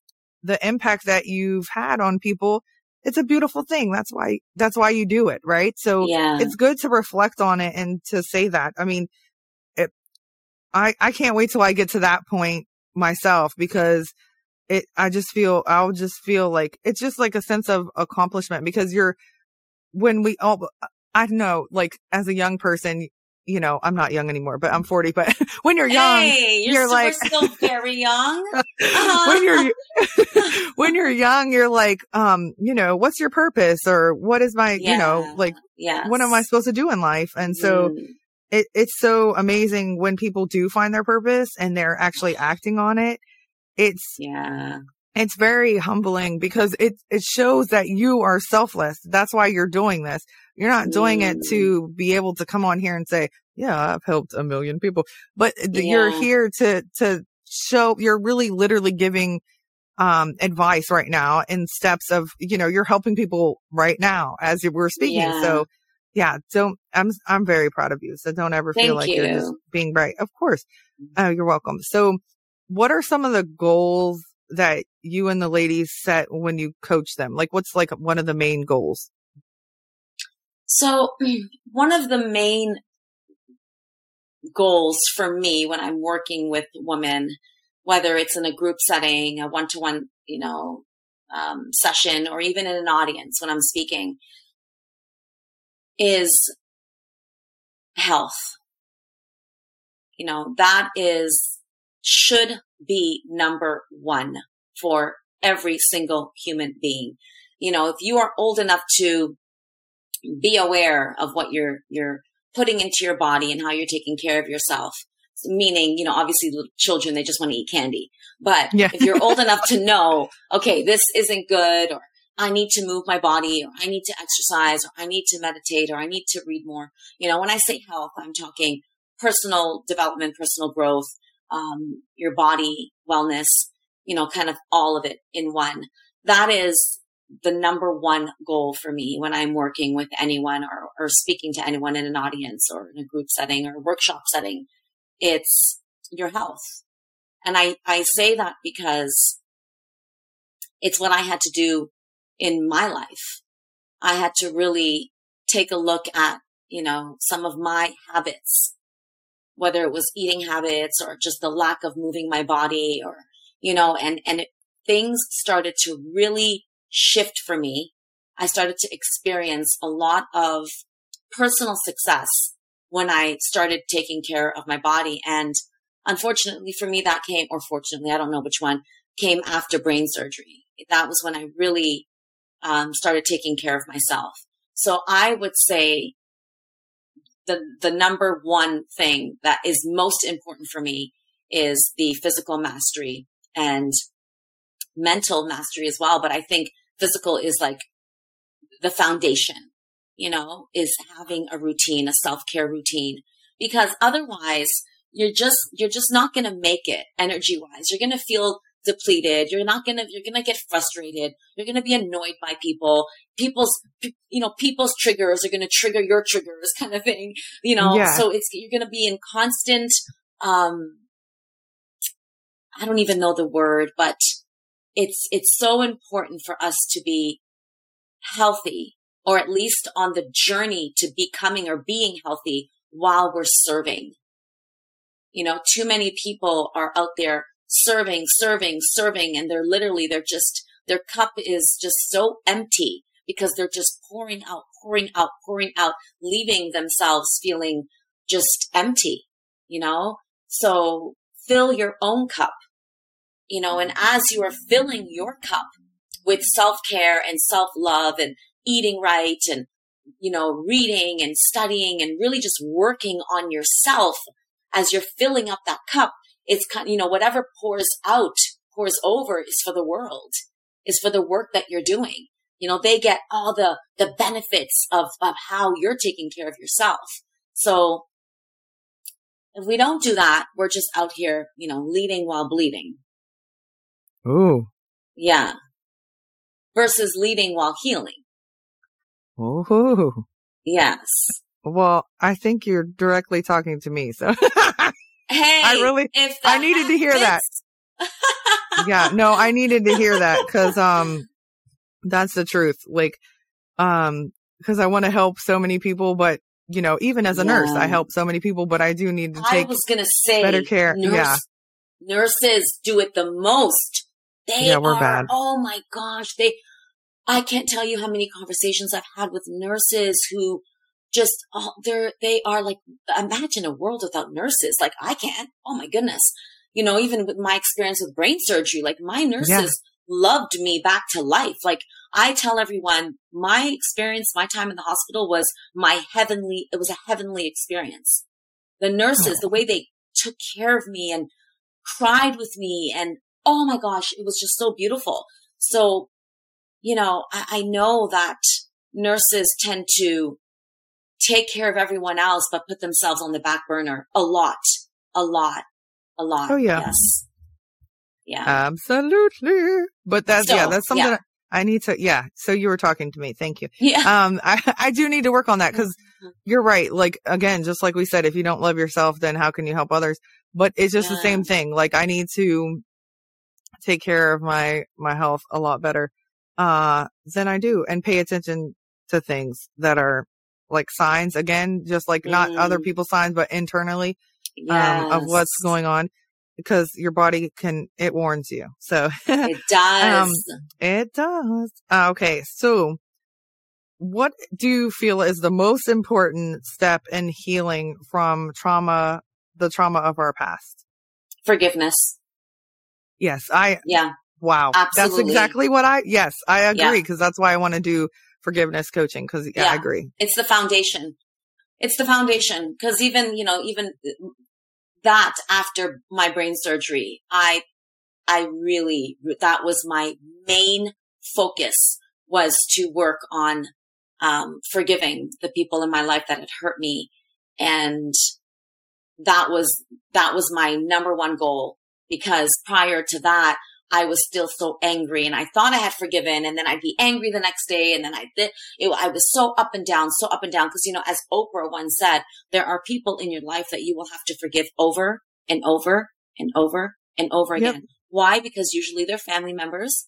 the impact that you've had on people. It's a beautiful thing. That's why, that's why you do it. Right. So yeah. it's good to reflect on it and to say that. I mean, I, I can't wait till I get to that point myself because it, I just feel, I'll just feel like it's just like a sense of accomplishment because you're, when we all, I know, like as a young person, you know, I'm not young anymore, but I'm 40. But when you're young, hey, you're, you're still, like still very young. Uh-huh. when you're when you're young, you're like, um, you know, what's your purpose or what is my, yeah. you know, like, yes. what am I supposed to do in life? And so mm it, it's so amazing when people do find their purpose and they're actually acting on it. It's, yeah, it's very humbling because it, it shows that you are selfless. That's why you're doing this. You're not doing mm. it to be able to come on here and say, yeah, I've helped a million people, but yeah. you're here to, to show you're really literally giving um, advice right now in steps of, you know, you're helping people right now as we're speaking. Yeah. So yeah, don't, I'm, I'm very proud of you. So don't ever Thank feel like you. are just being right. Of course. Uh, you're welcome. So what are some of the goals that you and the ladies set when you coach them? Like what's like one of the main goals? So one of the main goals for me when I'm working with women, whether it's in a group setting, a one to one, you know, um, session, or even in an audience when I'm speaking, is health. You know, that is, should be number one for every single human being. You know, if you are old enough to be aware of what you're, you're putting into your body and how you're taking care of yourself, meaning, you know, obviously children, they just want to eat candy. But yeah. if you're old enough to know, okay, this isn't good or I need to move my body or I need to exercise or I need to meditate or I need to read more. You know, when I say health, I'm talking personal development, personal growth, um, your body wellness, you know, kind of all of it in one. That is the number one goal for me when I'm working with anyone or, or speaking to anyone in an audience or in a group setting or workshop setting. It's your health. And I, I say that because it's what I had to do in my life. I had to really take a look at, you know, some of my habits, whether it was eating habits or just the lack of moving my body or, you know, and, and it, things started to really shift for me. I started to experience a lot of personal success when I started taking care of my body. And unfortunately for me, that came, or fortunately, I don't know which one, came after brain surgery. That was when I really um, started taking care of myself. So I would say the the number one thing that is most important for me is the physical mastery and mental mastery as well. But I think physical is like the foundation, you know, is having a routine, a self care routine, because otherwise you're just, you're just not going to make it energy wise. You're going to feel depleted. You're not gonna, you're gonna get frustrated. You're gonna be annoyed by people. People's, you know, people's triggers are gonna trigger your triggers kind of thing, you know, yeah. so it's, you're gonna be in constant, um, I don't even know the word, but it's, it's so important for us to be healthy or at least on the journey to becoming or being healthy while we're serving. You know, too many people are out there serving, serving, serving, and they're literally, they're just, their cup is just so empty because they're just pouring out, pouring out, pouring out, leaving themselves feeling just empty, you know? So fill your own cup, you know, and as you are filling your cup with self care and self love and eating right and, you know, reading and studying and really just working on yourself as you're filling up that cup, it's kind you know, whatever pours out, pours over is for the world, is for the work that you're doing. You know, they get all the, the benefits of, of how you're taking care of yourself. So if we don't do that, we're just out here, you know, leading while bleeding. Ooh. Yeah. Versus leading while healing. Ooh. Yes. Well, I think you're directly talking to me. So Hey, I really, I needed to hear that. yeah, no, I needed to hear that because, um, that's the truth. Like, um, because I want to help so many people, but you know, even as a yeah. nurse, I help so many people, but I do need to take. I was gonna say better care. Nurse, yeah, nurses do it the most. They yeah, we're are, bad. Oh my gosh, they. I can't tell you how many conversations I've had with nurses who just oh, they're they are like imagine a world without nurses. Like i can't. Oh my goodness. You know even with my experience with brain surgery like my nurses yeah. loved me back to life. Like i tell everyone my experience my time in the hospital was my heavenly it was a heavenly experience. The nurses oh. the way they took care of me and cried with me and oh my gosh it was just so beautiful. So you know I, I know that nurses tend to take care of everyone else, but put themselves on the back burner a lot, a lot, a lot. Oh yeah. Yes. Yeah. Absolutely. But that's, so, yeah, that's something yeah. I need to, yeah. So you were talking to me. Thank you. Yeah. Um, I, I do need to work on that because mm-hmm. you're right. Like, again, just like we said, if you don't love yourself, then how can you help others? But it's just yeah. the same thing. Like, I need to take care of my, my health a lot better, uh, than I do and pay attention to things that are like signs again, just like mm. not other mm. people's signs, but internally yes. um, of what's going on because your body can, it warns you. So it does. um, it does. Uh, okay. So what do you feel is the most important step in healing from trauma, the trauma of our past? Forgiveness. Yes. I, yeah. Wow. Absolutely. That's exactly what I, yes, I agree because that's why I want to do forgiveness coaching because yeah, yeah, I agree. It's the foundation. It's the foundation because even you know even that after my brain surgery, I I really that was my main focus was to work on um, forgiving the people in my life that had hurt me. And that was, that was my number one goal because prior to that, I was still so angry and I thought I had forgiven and then I'd be angry the next day and then I did, it, I was so up and down, so up and down. Cause you know, as Oprah once said, there are people in your life that you will have to forgive over and over and over and over yep. again. Why? Because usually they're family members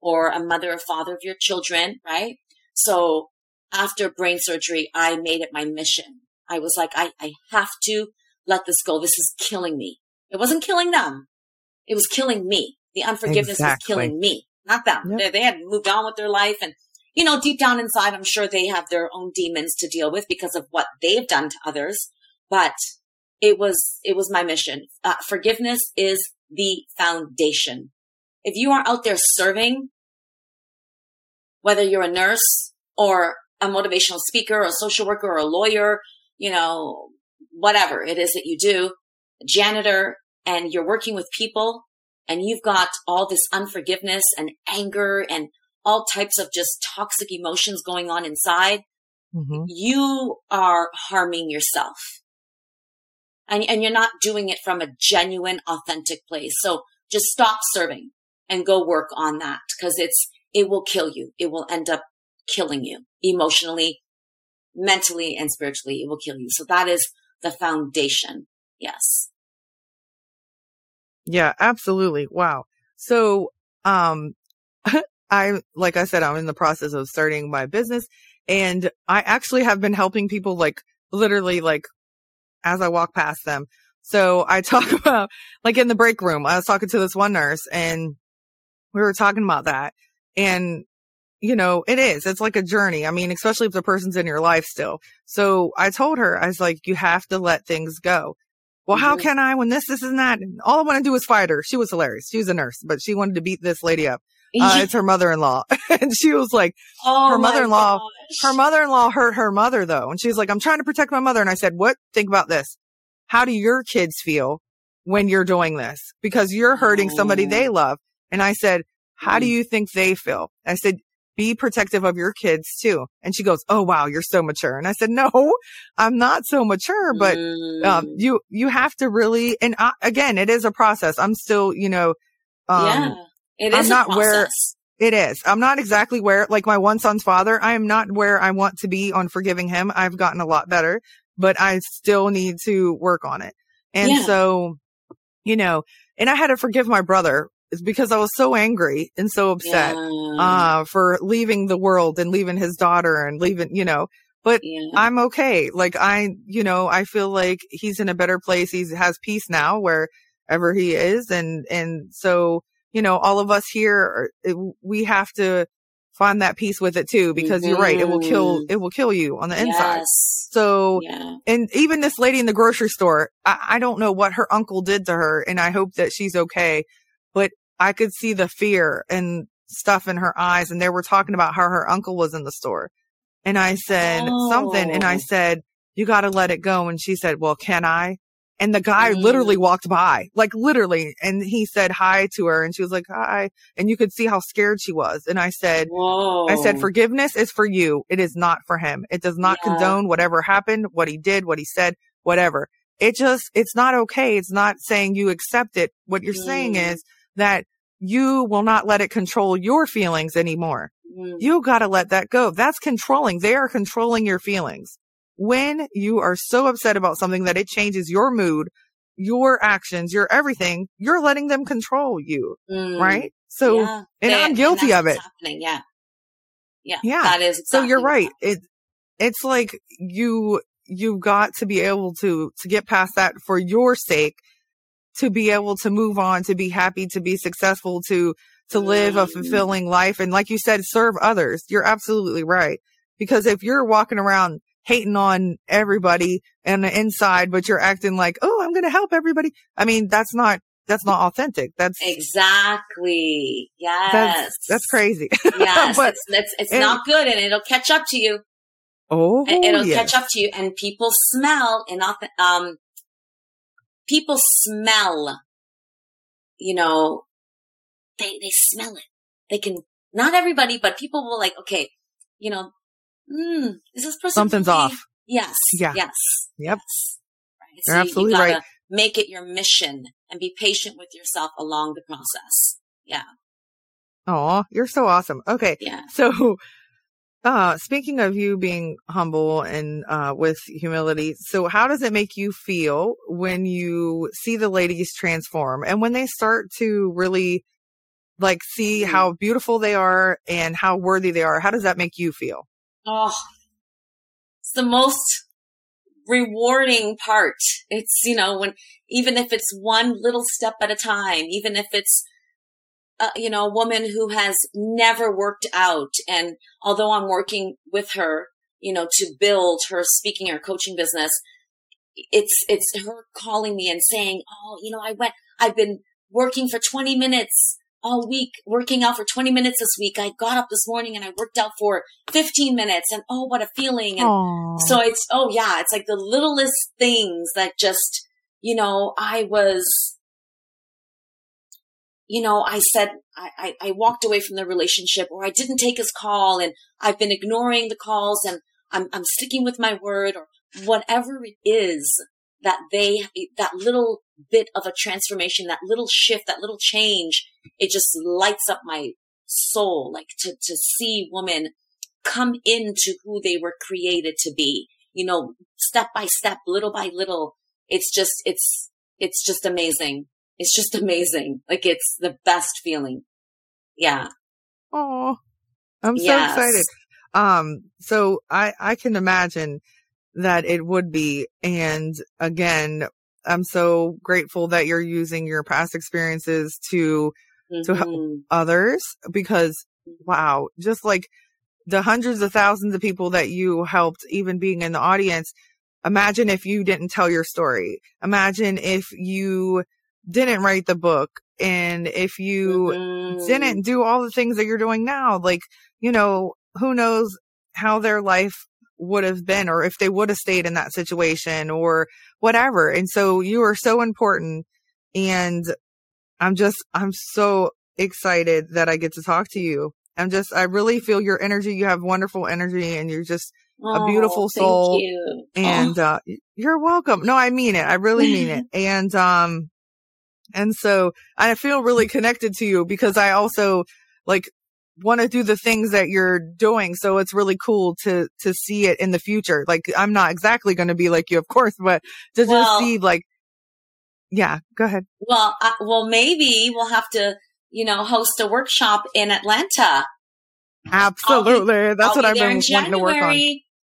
or a mother or father of your children, right? So after brain surgery, I made it my mission. I was like, I, I have to let this go. This is killing me. It wasn't killing them. It was killing me. The unforgiveness exactly. was killing me, not them. Yep. They, they had moved on with their life. And, you know, deep down inside, I'm sure they have their own demons to deal with because of what they've done to others. But it was, it was my mission. Uh, forgiveness is the foundation. If you are out there serving, whether you're a nurse or a motivational speaker or a social worker or a lawyer, you know, whatever it is that you do, janitor, and you're working with people and you've got all this unforgiveness and anger and all types of just toxic emotions going on inside, mm-hmm. you are harming yourself. And, and you're not doing it from a genuine, authentic place. So just stop serving and go work on that because it's, it will kill you. It will end up killing you emotionally, mentally, and spiritually. It will kill you. So that is the foundation. Yes. Yeah, absolutely. Wow. So, um, I, like I said, I'm in the process of starting my business and I actually have been helping people like literally like as I walk past them. So I talk about like in the break room, I was talking to this one nurse and we were talking about that and you know, it is. It's like a journey. I mean, especially if the person's in your life still. So I told her, I was like, you have to let things go. Well, mm-hmm. how can I when this, this and that? And all I want to do is fight her. She was hilarious. She was a nurse, but she wanted to beat this lady up. Uh, it's her mother-in-law. and she was like, oh her mother-in-law, her mother-in-law hurt her mother though. And she was like, I'm trying to protect my mother. And I said, what? Think about this. How do your kids feel when you're doing this? Because you're hurting somebody they oh. love. And I said, how do mm. you think they feel? I said, be protective of your kids too. And she goes, Oh, wow, you're so mature. And I said, no, I'm not so mature, but, um, mm. you, you have to really, and I, again, it is a process. I'm still, you know, um, yeah, it is I'm not where it is. I'm not exactly where, like my one son's father, I am not where I want to be on forgiving him. I've gotten a lot better, but I still need to work on it. And yeah. so, you know, and I had to forgive my brother is because I was so angry and so upset, yeah. uh, for leaving the world and leaving his daughter and leaving, you know, but yeah. I'm okay. Like I, you know, I feel like he's in a better place. He has peace now wherever he is. And, and so, you know, all of us here, it, we have to find that peace with it too, because mm-hmm. you're right. It will kill, mm-hmm. it will kill you on the inside. So, yeah. and even this lady in the grocery store, I, I don't know what her uncle did to her and I hope that she's okay. But I could see the fear and stuff in her eyes. And they were talking about how her uncle was in the store. And I said oh. something and I oh. said, you got to let it go. And she said, well, can I? And the guy mm. literally walked by, like literally. And he said hi to her and she was like, hi. And you could see how scared she was. And I said, Whoa. I said, forgiveness is for you. It is not for him. It does not yeah. condone whatever happened, what he did, what he said, whatever. It just, it's not okay. It's not saying you accept it. What you're mm. saying is that you will not let it control your feelings anymore. Mm. You got to let that go. That's controlling. They are controlling your feelings. When you are so upset about something that it changes your mood, your actions, your everything, you're letting them control you. Mm. Right. So, yeah. and they, I'm guilty and of it. Happening. Yeah. Yeah. Yeah. That is. Exactly so you're right. It, it's like you, you've got to be able to, to get past that for your sake to be able to move on, to be happy, to be successful, to, to live a mm. fulfilling life. And like you said, serve others. You're absolutely right. Because if you're walking around hating on everybody and the inside, but you're acting like, Oh, I'm going to help everybody. I mean, that's not, that's not authentic. That's exactly. Yes. That's, that's crazy. Yes. but, it's, it's, it's and, not good and it'll catch up to you. Oh, it'll yes. catch up to you and people smell and um, people smell, you know, they, they smell it. They can not everybody, but people will like, okay, you know, mm, is this person something's really? off? Yes. Yeah. Yes. Yep. Yes. Right. You're you- absolutely you gotta right. Make it your mission and be patient with yourself along the process. Yeah. Oh, you're so awesome. Okay. Yeah. So, uh, speaking of you being humble and, uh, with humility, so how does it make you feel when you see the ladies transform and when they start to really like see Mhm. how beautiful they are and how worthy they are? How does that make you feel? Oh, it's the most rewarding part. It's, you know, when, even if it's one little step at a time, even if it's, uh, you know, a woman who has never worked out. And although I'm working with her, you know, to build her speaking or coaching business, it's, it's her calling me and saying, Oh, you know, I went, I've been working for 20 minutes all week, working out for 20 minutes this week. I got up this morning and I worked out for 15 minutes and oh, what a feeling. And so it's, oh yeah, it's like the littlest things that just, you know, I was, you know, I said, I, I, I walked away from the relationship or I didn't take his call and I've been ignoring the calls and I'm, I'm sticking with my word or whatever it is that they, that little bit of a transformation, that little shift, that little change, it just lights up my soul. Like to, to see women come into who they were created to be, you know, step by step, little by little. It's just, it's, it's just amazing. It's just amazing. Like it's the best feeling. Yeah. oh, I'm so Yes. excited. Um, so I, I can imagine that it would be. And again, I'm so grateful that you're using your past experiences to To help- Mhm. others because wow, just like the hundreds of thousands of people that you helped, even being in the audience, imagine if you didn't tell your story. Imagine if you didn't write the book and if you Mhm. didn't do all the things that you're doing now. Like, you know, who knows how their life would have been or if they would have stayed in that situation or whatever. And so you are so important. And I'm just, I'm so excited that I get to talk to you. I'm just, I really feel your energy. You have wonderful energy and you're just, Oh, beautiful thank soul. you. and, uh, you're welcome. No, I mean it. I really mean it. And, um, and so I feel really connected to you because I also like want to do the things that you're doing. So it's really cool to, to see it in the future. Like I'm not exactly going to be like you, of course, but to just Well- see like, yeah, go ahead. Well, uh, well, maybe we'll have to, you know, host a workshop in Atlanta. Absolutely. That's I'll what be I've been in wanting to work on.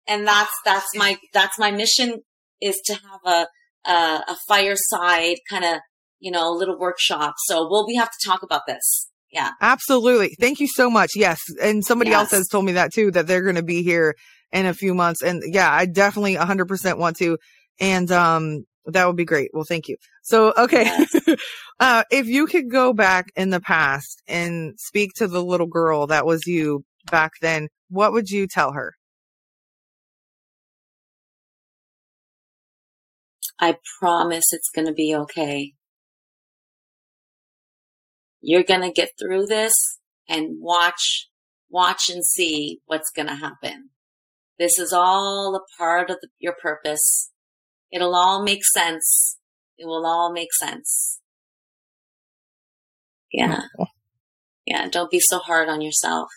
And that's, that's my, that's my mission is to have a, a, a fireside kind of, you know, little workshop. So we'll, we have to talk about this. Yeah. Absolutely. Thank you so much. Yes. And somebody else has told me that too, that they're going to be here in a few months. And yeah, I definitely 100% want to. And, um, that would be great. Well, thank you. So, okay. Yes. uh, if you could go back in the past and speak to the little girl that was you back then, what would you tell her? I promise it's going to be okay. You're going to get through this and watch, watch and see what's going to happen. This is all a part of the, your purpose. It'll all make sense. It will all make sense. Yeah. Yeah. Don't be so hard on yourself.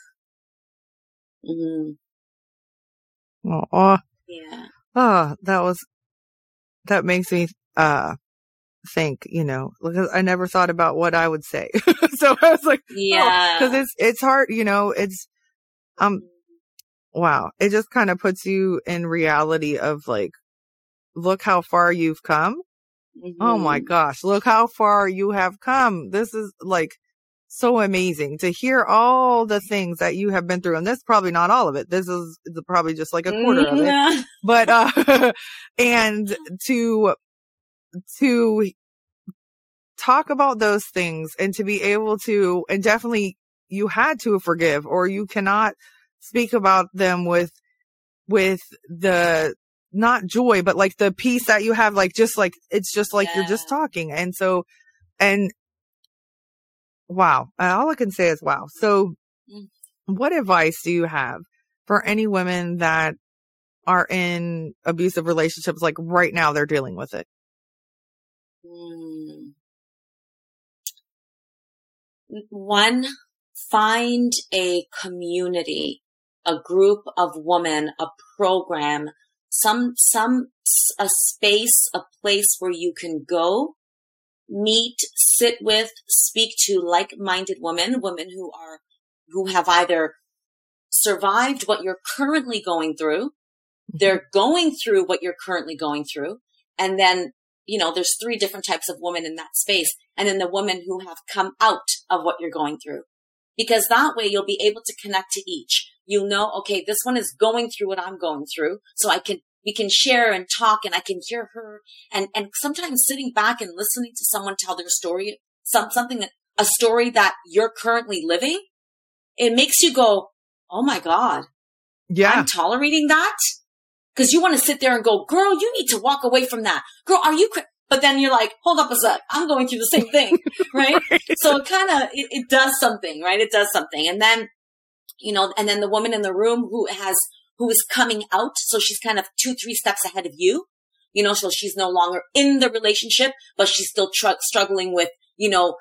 hmm Oh, Yeah. oh, that was, that makes me, uh, think, you know, because I never thought about what I would say. so I was like, Yeah. because it's it's hard you know it's um wow it just kind of puts you in reality of like look how far you've come oh my Mhm. gosh look how far you have come this is like so amazing to hear all the things that you have been through and that's probably not all of it this is probably just like a quarter of it Mhm. but uh and to to talk about those things and to be able to and definitely you had to forgive or you cannot speak about them with with the not joy but like the peace that you have like just like it's just like you're just talking. And so and wow. All i can say is wow. So mm. what advice do you have for any women that are in abusive relationships like right now they're dealing with it mm. one find a community a group of women a program some some a space a place where you can go meet sit with speak to like-minded women women who are who have either survived what you're currently going through they're going through what you're currently going through. And then, you know, there's three different types of women in that space. And then the women who have come out of what you're going through. Because that way you'll be able to connect to each. You'll know, okay, this one is going through what I'm going through. So I can, we can share and talk and I can hear her. And, and sometimes sitting back and listening to someone tell their story, some, something that, a story that you're currently living, it makes you go, Oh my God. Yeah. I'm tolerating that. Cause you want to sit there and go, girl, you need to walk away from that. Girl, are you, cra-? but then you're like, hold up a sec. I'm going through the same thing. right? right. So it kind of, it, it does something, right? It does something. And then, you know, and then the woman in the room who has, who is coming out. So she's kind of two, three steps ahead of you, you know, so she's no longer in the relationship, but she's still tr- struggling with, you know,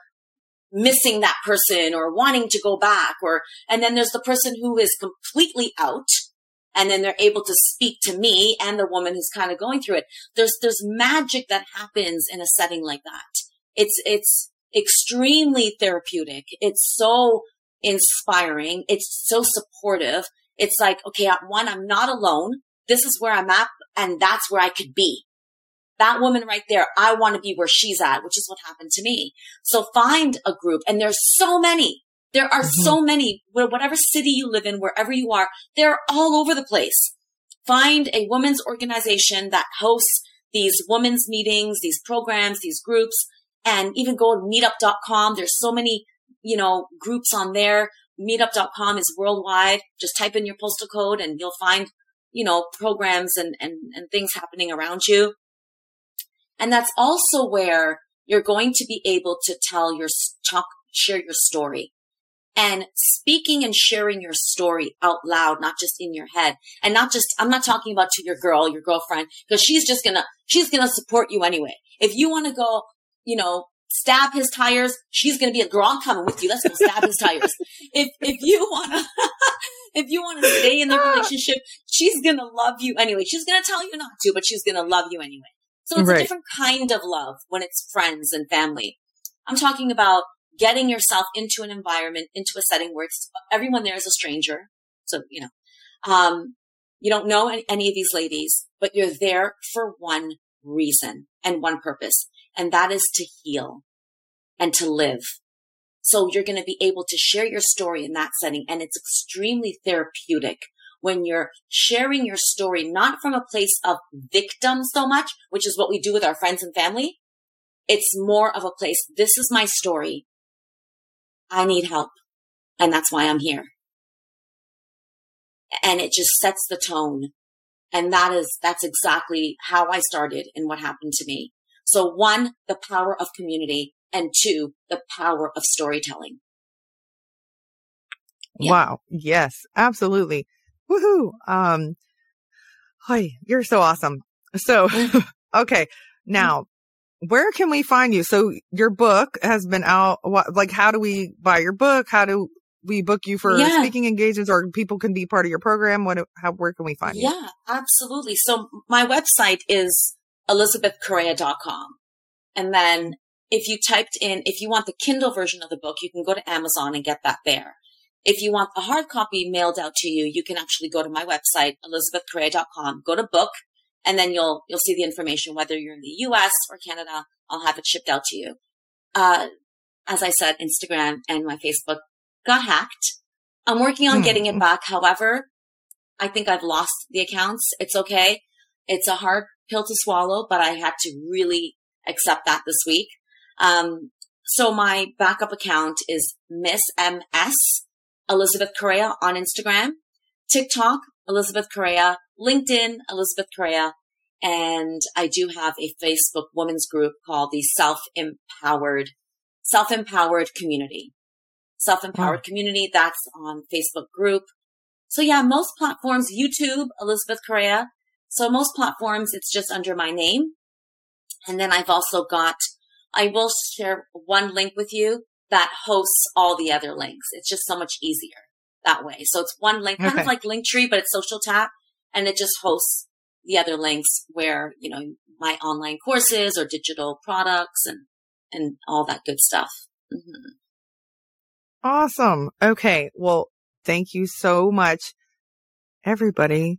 missing that person or wanting to go back or, and then there's the person who is completely out and then they're able to speak to me and the woman who's kind of going through it. There's, there's magic that happens in a setting like that. It's, it's extremely therapeutic. It's so inspiring. It's so supportive. It's like, okay, one, I'm not alone. This is where I'm at and that's where I could be. That woman right there, I want to be where she's at, which is what happened to me. So find a group and there's so many. There are mm-hmm. so many, whatever city you live in, wherever you are, they're all over the place. Find a women's organization that hosts these women's meetings, these programs, these groups, and even go to meetup.com. There's so many, you know, groups on there. Meetup.com is worldwide. Just type in your postal code and you'll find, you know, programs and, and, and things happening around you. And that's also where you're going to be able to tell your talk, share your story and speaking and sharing your story out loud, not just in your head and not just, I'm not talking about to your girl, your girlfriend, because she's just gonna, she's gonna support you anyway. If you want to go, you know, stab his tires, she's gonna be a girl, I'm coming with you. Let's go stab his tires. If, if you want to, if you want to stay in the ah. relationship, she's gonna love you anyway. She's gonna tell you not to, but she's gonna love you anyway. So it's right. a different kind of love when it's friends and family. I'm talking about getting yourself into an environment, into a setting where everyone there is a stranger. So, you know, um, you don't know any of these ladies, but you're there for one reason and one purpose. And that is to heal and to live. So you're going to be able to share your story in that setting. And it's extremely therapeutic when you're sharing your story, not from a place of victim so much, which is what we do with our friends and family. It's more of a place. This is my story. I need help. And that's why I'm here. And it just sets the tone. And that is, that's exactly how I started and what happened to me. So one, the power of community and two, the power of storytelling. Yeah. Wow. Yes, absolutely. Woohoo. Um, hi, you're so awesome. So, okay. Now where can we find you? So your book has been out. What, like, how do we buy your book? How do we book you for yeah. speaking engagements or people can be part of your program? What, how, where can we find you? Yeah, absolutely. So my website is elizabethcorreia.com. And then if you typed in, if you want the Kindle version of the book, you can go to Amazon and get that there. If you want the hard copy mailed out to you, you can actually go to my website, elizabethcorreia.com, go to book, and then you'll you'll see the information whether you're in the U.S. or Canada. I'll have it shipped out to you. Uh, as I said, Instagram and my Facebook got hacked. I'm working on getting it hmm. back. However, I think I've lost the accounts. It's okay. It's a hard pill to swallow, but I had to really accept that this week. Um, so my backup account is Miss MS Elizabeth Correia on Instagram, TikTok, Elizabeth Correia, LinkedIn, Elizabeth Correia, and I do have a Facebook women's group called the Self Empowered, Self Empowered Community. Self Empowered oh. Community. That's on Facebook group. So yeah, most platforms, YouTube, Elizabeth Correia. So most platforms, it's just under my name. And then I've also got, I will share one link with you that hosts all the other links. It's just so much easier that way. So it's one link, kind of like Linktree, but it's Social Tap, and it just hosts the other links where you know my online courses or digital products and and all that good stuff. Mm-hmm. Awesome. Okay. Well, thank you so much, everybody.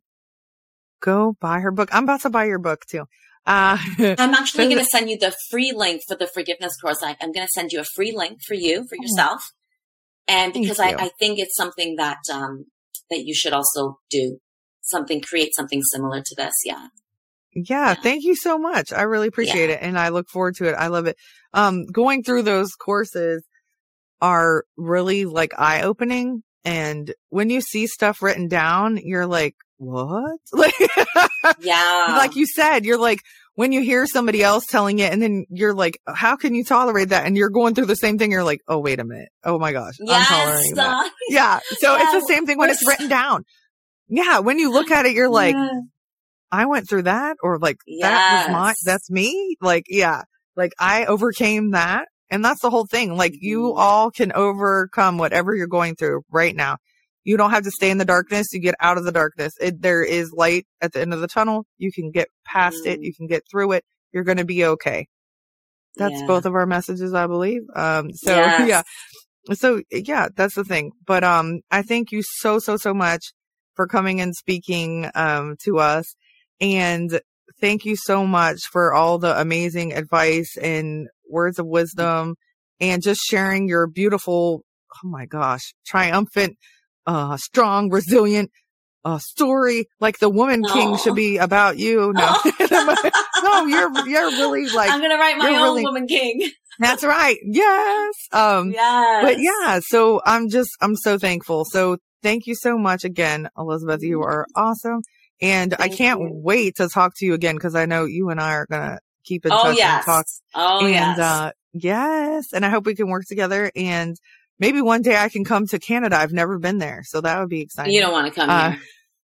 Go buy her book. I'm about to buy your book too. Uh, I'm actually going to send you the free link for the forgiveness course. I, am going to send you a free link for you, for oh. yourself. And because I, I, think it's something that, um, that you should also do something, create something similar to this. Yeah. Yeah, yeah. Thank you so much. I really appreciate yeah. it. And I look forward to it. I love it. Um, going through those courses are really like eye opening. And when you see stuff written down, you're like, what? Like, yeah. Like you said, you're like, when you hear somebody else telling it and then you're like, how can you tolerate that? And you're going through the same thing. You're like, oh, wait a minute. Oh my gosh. Yes, I'm tolerating that. Yeah. So yeah, it's the same thing when it's written down. Yeah. When you look at it, you're like, yeah. I went through that or like yes. that was my, that's me. Like, yeah, like I overcame that. And that's the whole thing. Like you mm-hmm. all can overcome whatever you're going through right now. You don't have to stay in the darkness. You get out of the darkness. It, there is light at the end of the tunnel. You can get past mm. it. You can get through it. You're going to be okay. That's yeah. both of our messages, I believe. Um, so yes. yeah. So yeah, that's the thing. But, um, I thank you so, so, so much for coming and speaking, um, to us. And thank you so much for all the amazing advice and words of wisdom and just sharing your beautiful, oh my gosh, triumphant uh, strong, resilient, uh, story like the woman king should be about you. No, no, you're, you're really like, I'm going to write my own really, woman king. that's right. Yes. Um, yes. but yeah, so I'm just, I'm so thankful. So thank you so much again, Elizabeth. You are awesome. And thank I can't you. wait to talk to you again because I know you and I are going to keep in oh, touch yes. and talk. Oh, and, yes. Uh, yes. And I hope we can work together and maybe one day I can come to Canada. I've never been there, so that would be exciting. You don't want to come uh, here.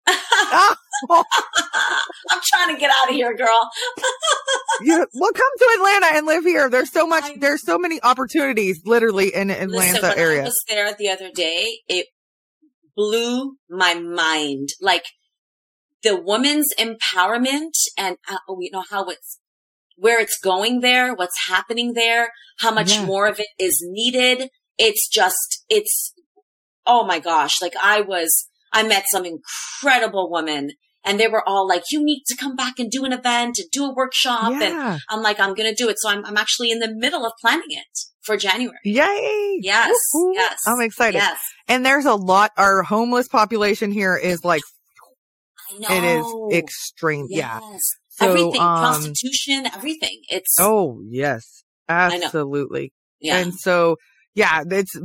I'm trying to get out of here, girl. yeah, well, come to Atlanta and live here. There's so much. There's so many opportunities, literally in Atlanta listen, area. I was there the other day. It blew my mind. Like the woman's empowerment and uh, you know how it's where it's going there, what's happening there, how much yeah. more of it is needed it's just, it's, oh my gosh. Like I was, I met some incredible women and they were all like, you need to come back and do an event and do a workshop. Yeah. And I'm like, I'm going to do it. So I'm, I'm actually in the middle of planning it for January. Yay. Yes. Woo-hoo. Yes. I'm excited. Yes. And there's a lot, our homeless population here is like, it is extreme. Yes. Yeah. So, everything, um, prostitution, everything. It's, oh, yes, absolutely. Yeah. And so yeah, it's,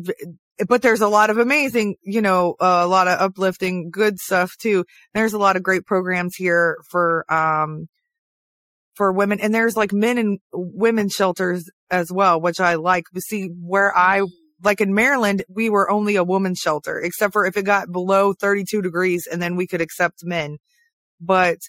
but there's a lot of amazing, you know, uh, a lot of uplifting, good stuff too. There's a lot of great programs here for, um, for women and there's like men and women shelters as well, which I like. But see where I, like in Maryland, we were only a woman's shelter, except for if it got below 32 degrees and then we could accept men. But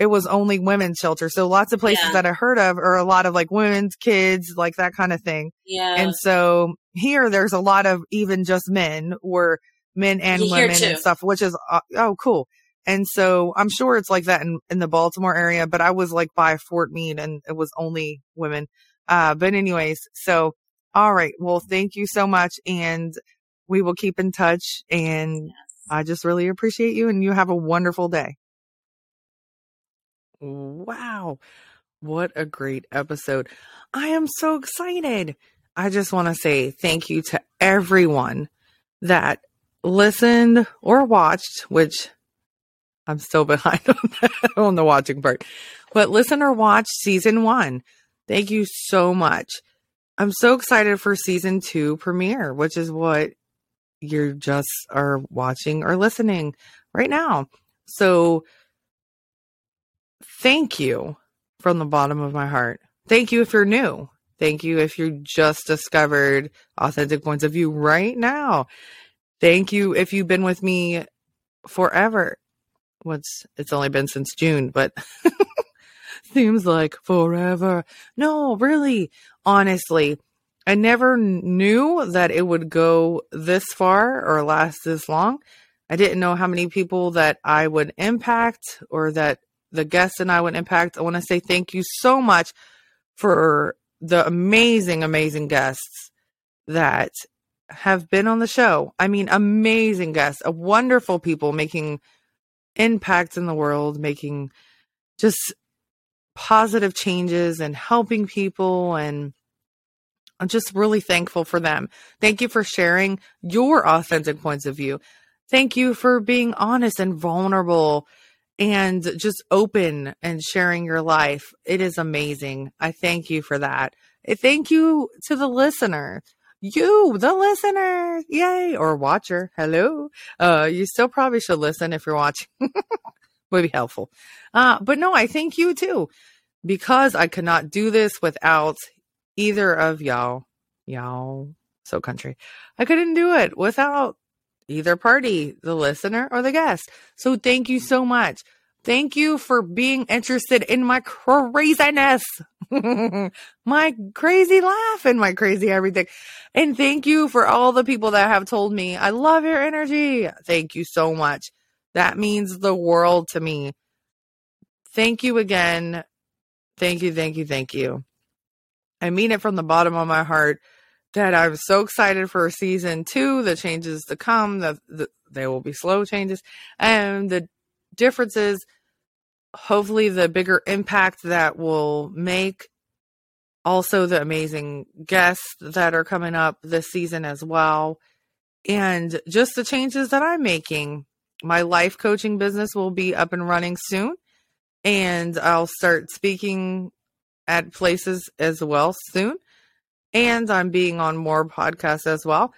it was only women's shelter. So lots of places yeah. that I heard of are a lot of like women's kids, like that kind of thing. Yeah. And so here there's a lot of even just men or men and women and stuff, which is, uh, oh, cool. And so I'm sure it's like that in, in the Baltimore area, but I was like by Fort Meade and it was only women. Uh, but anyways, so all right. Well, thank you so much. And we will keep in touch. And yes. I just really appreciate you and you have a wonderful day. Wow. What a great episode. I am so excited. I just want to say thank you to everyone that listened or watched, which I'm still behind on, on the watching part, but listen or watch season one. Thank you so much. I'm so excited for season two premiere, which is what you just are watching or listening right now. So thank you from the bottom of my heart. Thank you if you're new. Thank you if you just discovered authentic points of view right now. Thank you if you've been with me forever. What's it's only been since June, but seems like forever. No, really, honestly, I never knew that it would go this far or last this long. I didn't know how many people that I would impact or that the guests and I would impact. I want to say thank you so much for the amazing, amazing guests that have been on the show. I mean, amazing guests, a wonderful people making impacts in the world, making just positive changes and helping people and I'm just really thankful for them. Thank you for sharing your authentic points of view. Thank you for being honest and vulnerable and just open and sharing your life. It is amazing. I thank you for that. Thank you to the listener you, the listener, yay, or watcher, hello. Uh, you still probably should listen if you're watching. Would be helpful. Uh, but no, I thank you too, because I could not do this without either of y'all, y'all, so country. I couldn't do it without either party, the listener or the guest. So thank you so much. Thank you for being interested in my craziness, my crazy laugh, and my crazy everything. And thank you for all the people that have told me, I love your energy. Thank you so much. That means the world to me. Thank you again. Thank you, thank you, thank you. I mean it from the bottom of my heart that I'm so excited for season two, the changes to come, the, the they will be slow changes, and the differences, hopefully the bigger impact that will make. Also, the amazing guests that are coming up this season as well. And just the changes that I'm making. My life coaching business will be up and running soon. And I'll start speaking at places as well soon. And I'm being on more podcasts as well.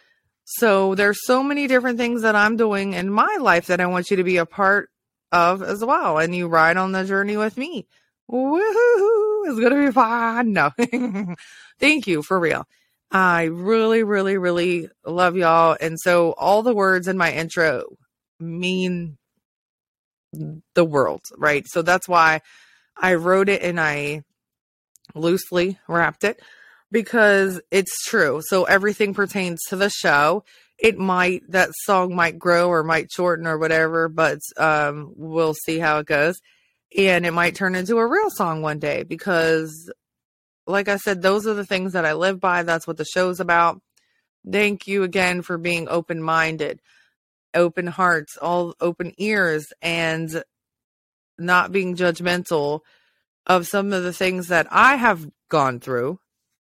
So there's so many different things that I'm doing in my life that I want you to be a part of as well. And you ride on the journey with me. Woohoo! It's to be fun. No. Thank you for real. I really, really, really love y'all. And so all the words in my intro mean the world, right? So that's why I wrote it and I loosely wrapped it because it's true. So everything pertains to the show it might that song might grow or might shorten or whatever, but um, we'll see how it goes. And it might turn into a real song one day because, like I said, those are the things that I live by. That's what the show's about. Thank you again for being open minded, open hearts, all open ears, and not being judgmental of some of the things that I have gone through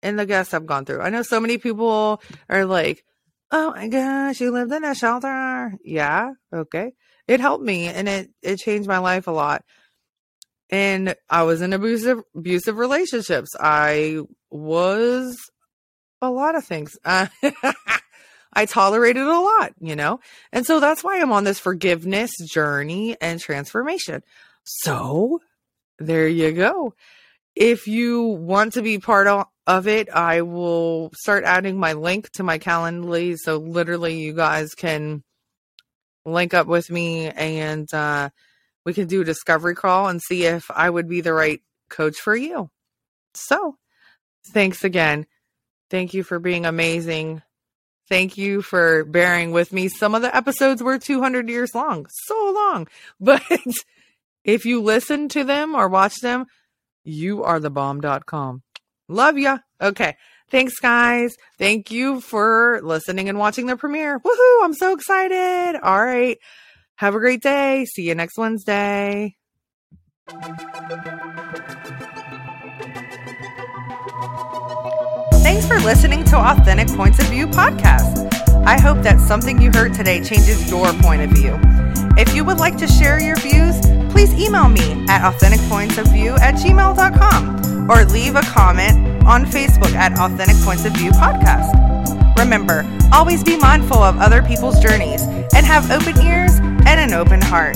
and the guests have gone through. I know so many people are like, Oh my gosh, you lived in a shelter. Yeah, okay. It helped me and it it changed my life a lot. And I was in abusive abusive relationships. I was a lot of things. Uh, I tolerated a lot, you know? And so that's why I'm on this forgiveness journey and transformation. So there you go. If you want to be part of, of it, I will start adding my link to my Calendly. So literally, you guys can link up with me and uh, we can do a discovery call and see if I would be the right coach for you. So, thanks again. Thank you for being amazing. Thank you for bearing with me. Some of the episodes were 200 years long, so long. But if you listen to them or watch them, you are the bomb.com. Love ya. Okay. Thanks, guys. Thank you for listening and watching the premiere. Woohoo! I'm so excited. All right. Have a great day. See you next Wednesday. Thanks for listening to Authentic Points of View podcast. I hope that something you heard today changes your point of view. If you would like to share your views, please email me at authenticpointsofview at gmail.com or leave a comment on Facebook at Authentic Points of View Podcast. Remember, always be mindful of other people's journeys and have open ears and an open heart.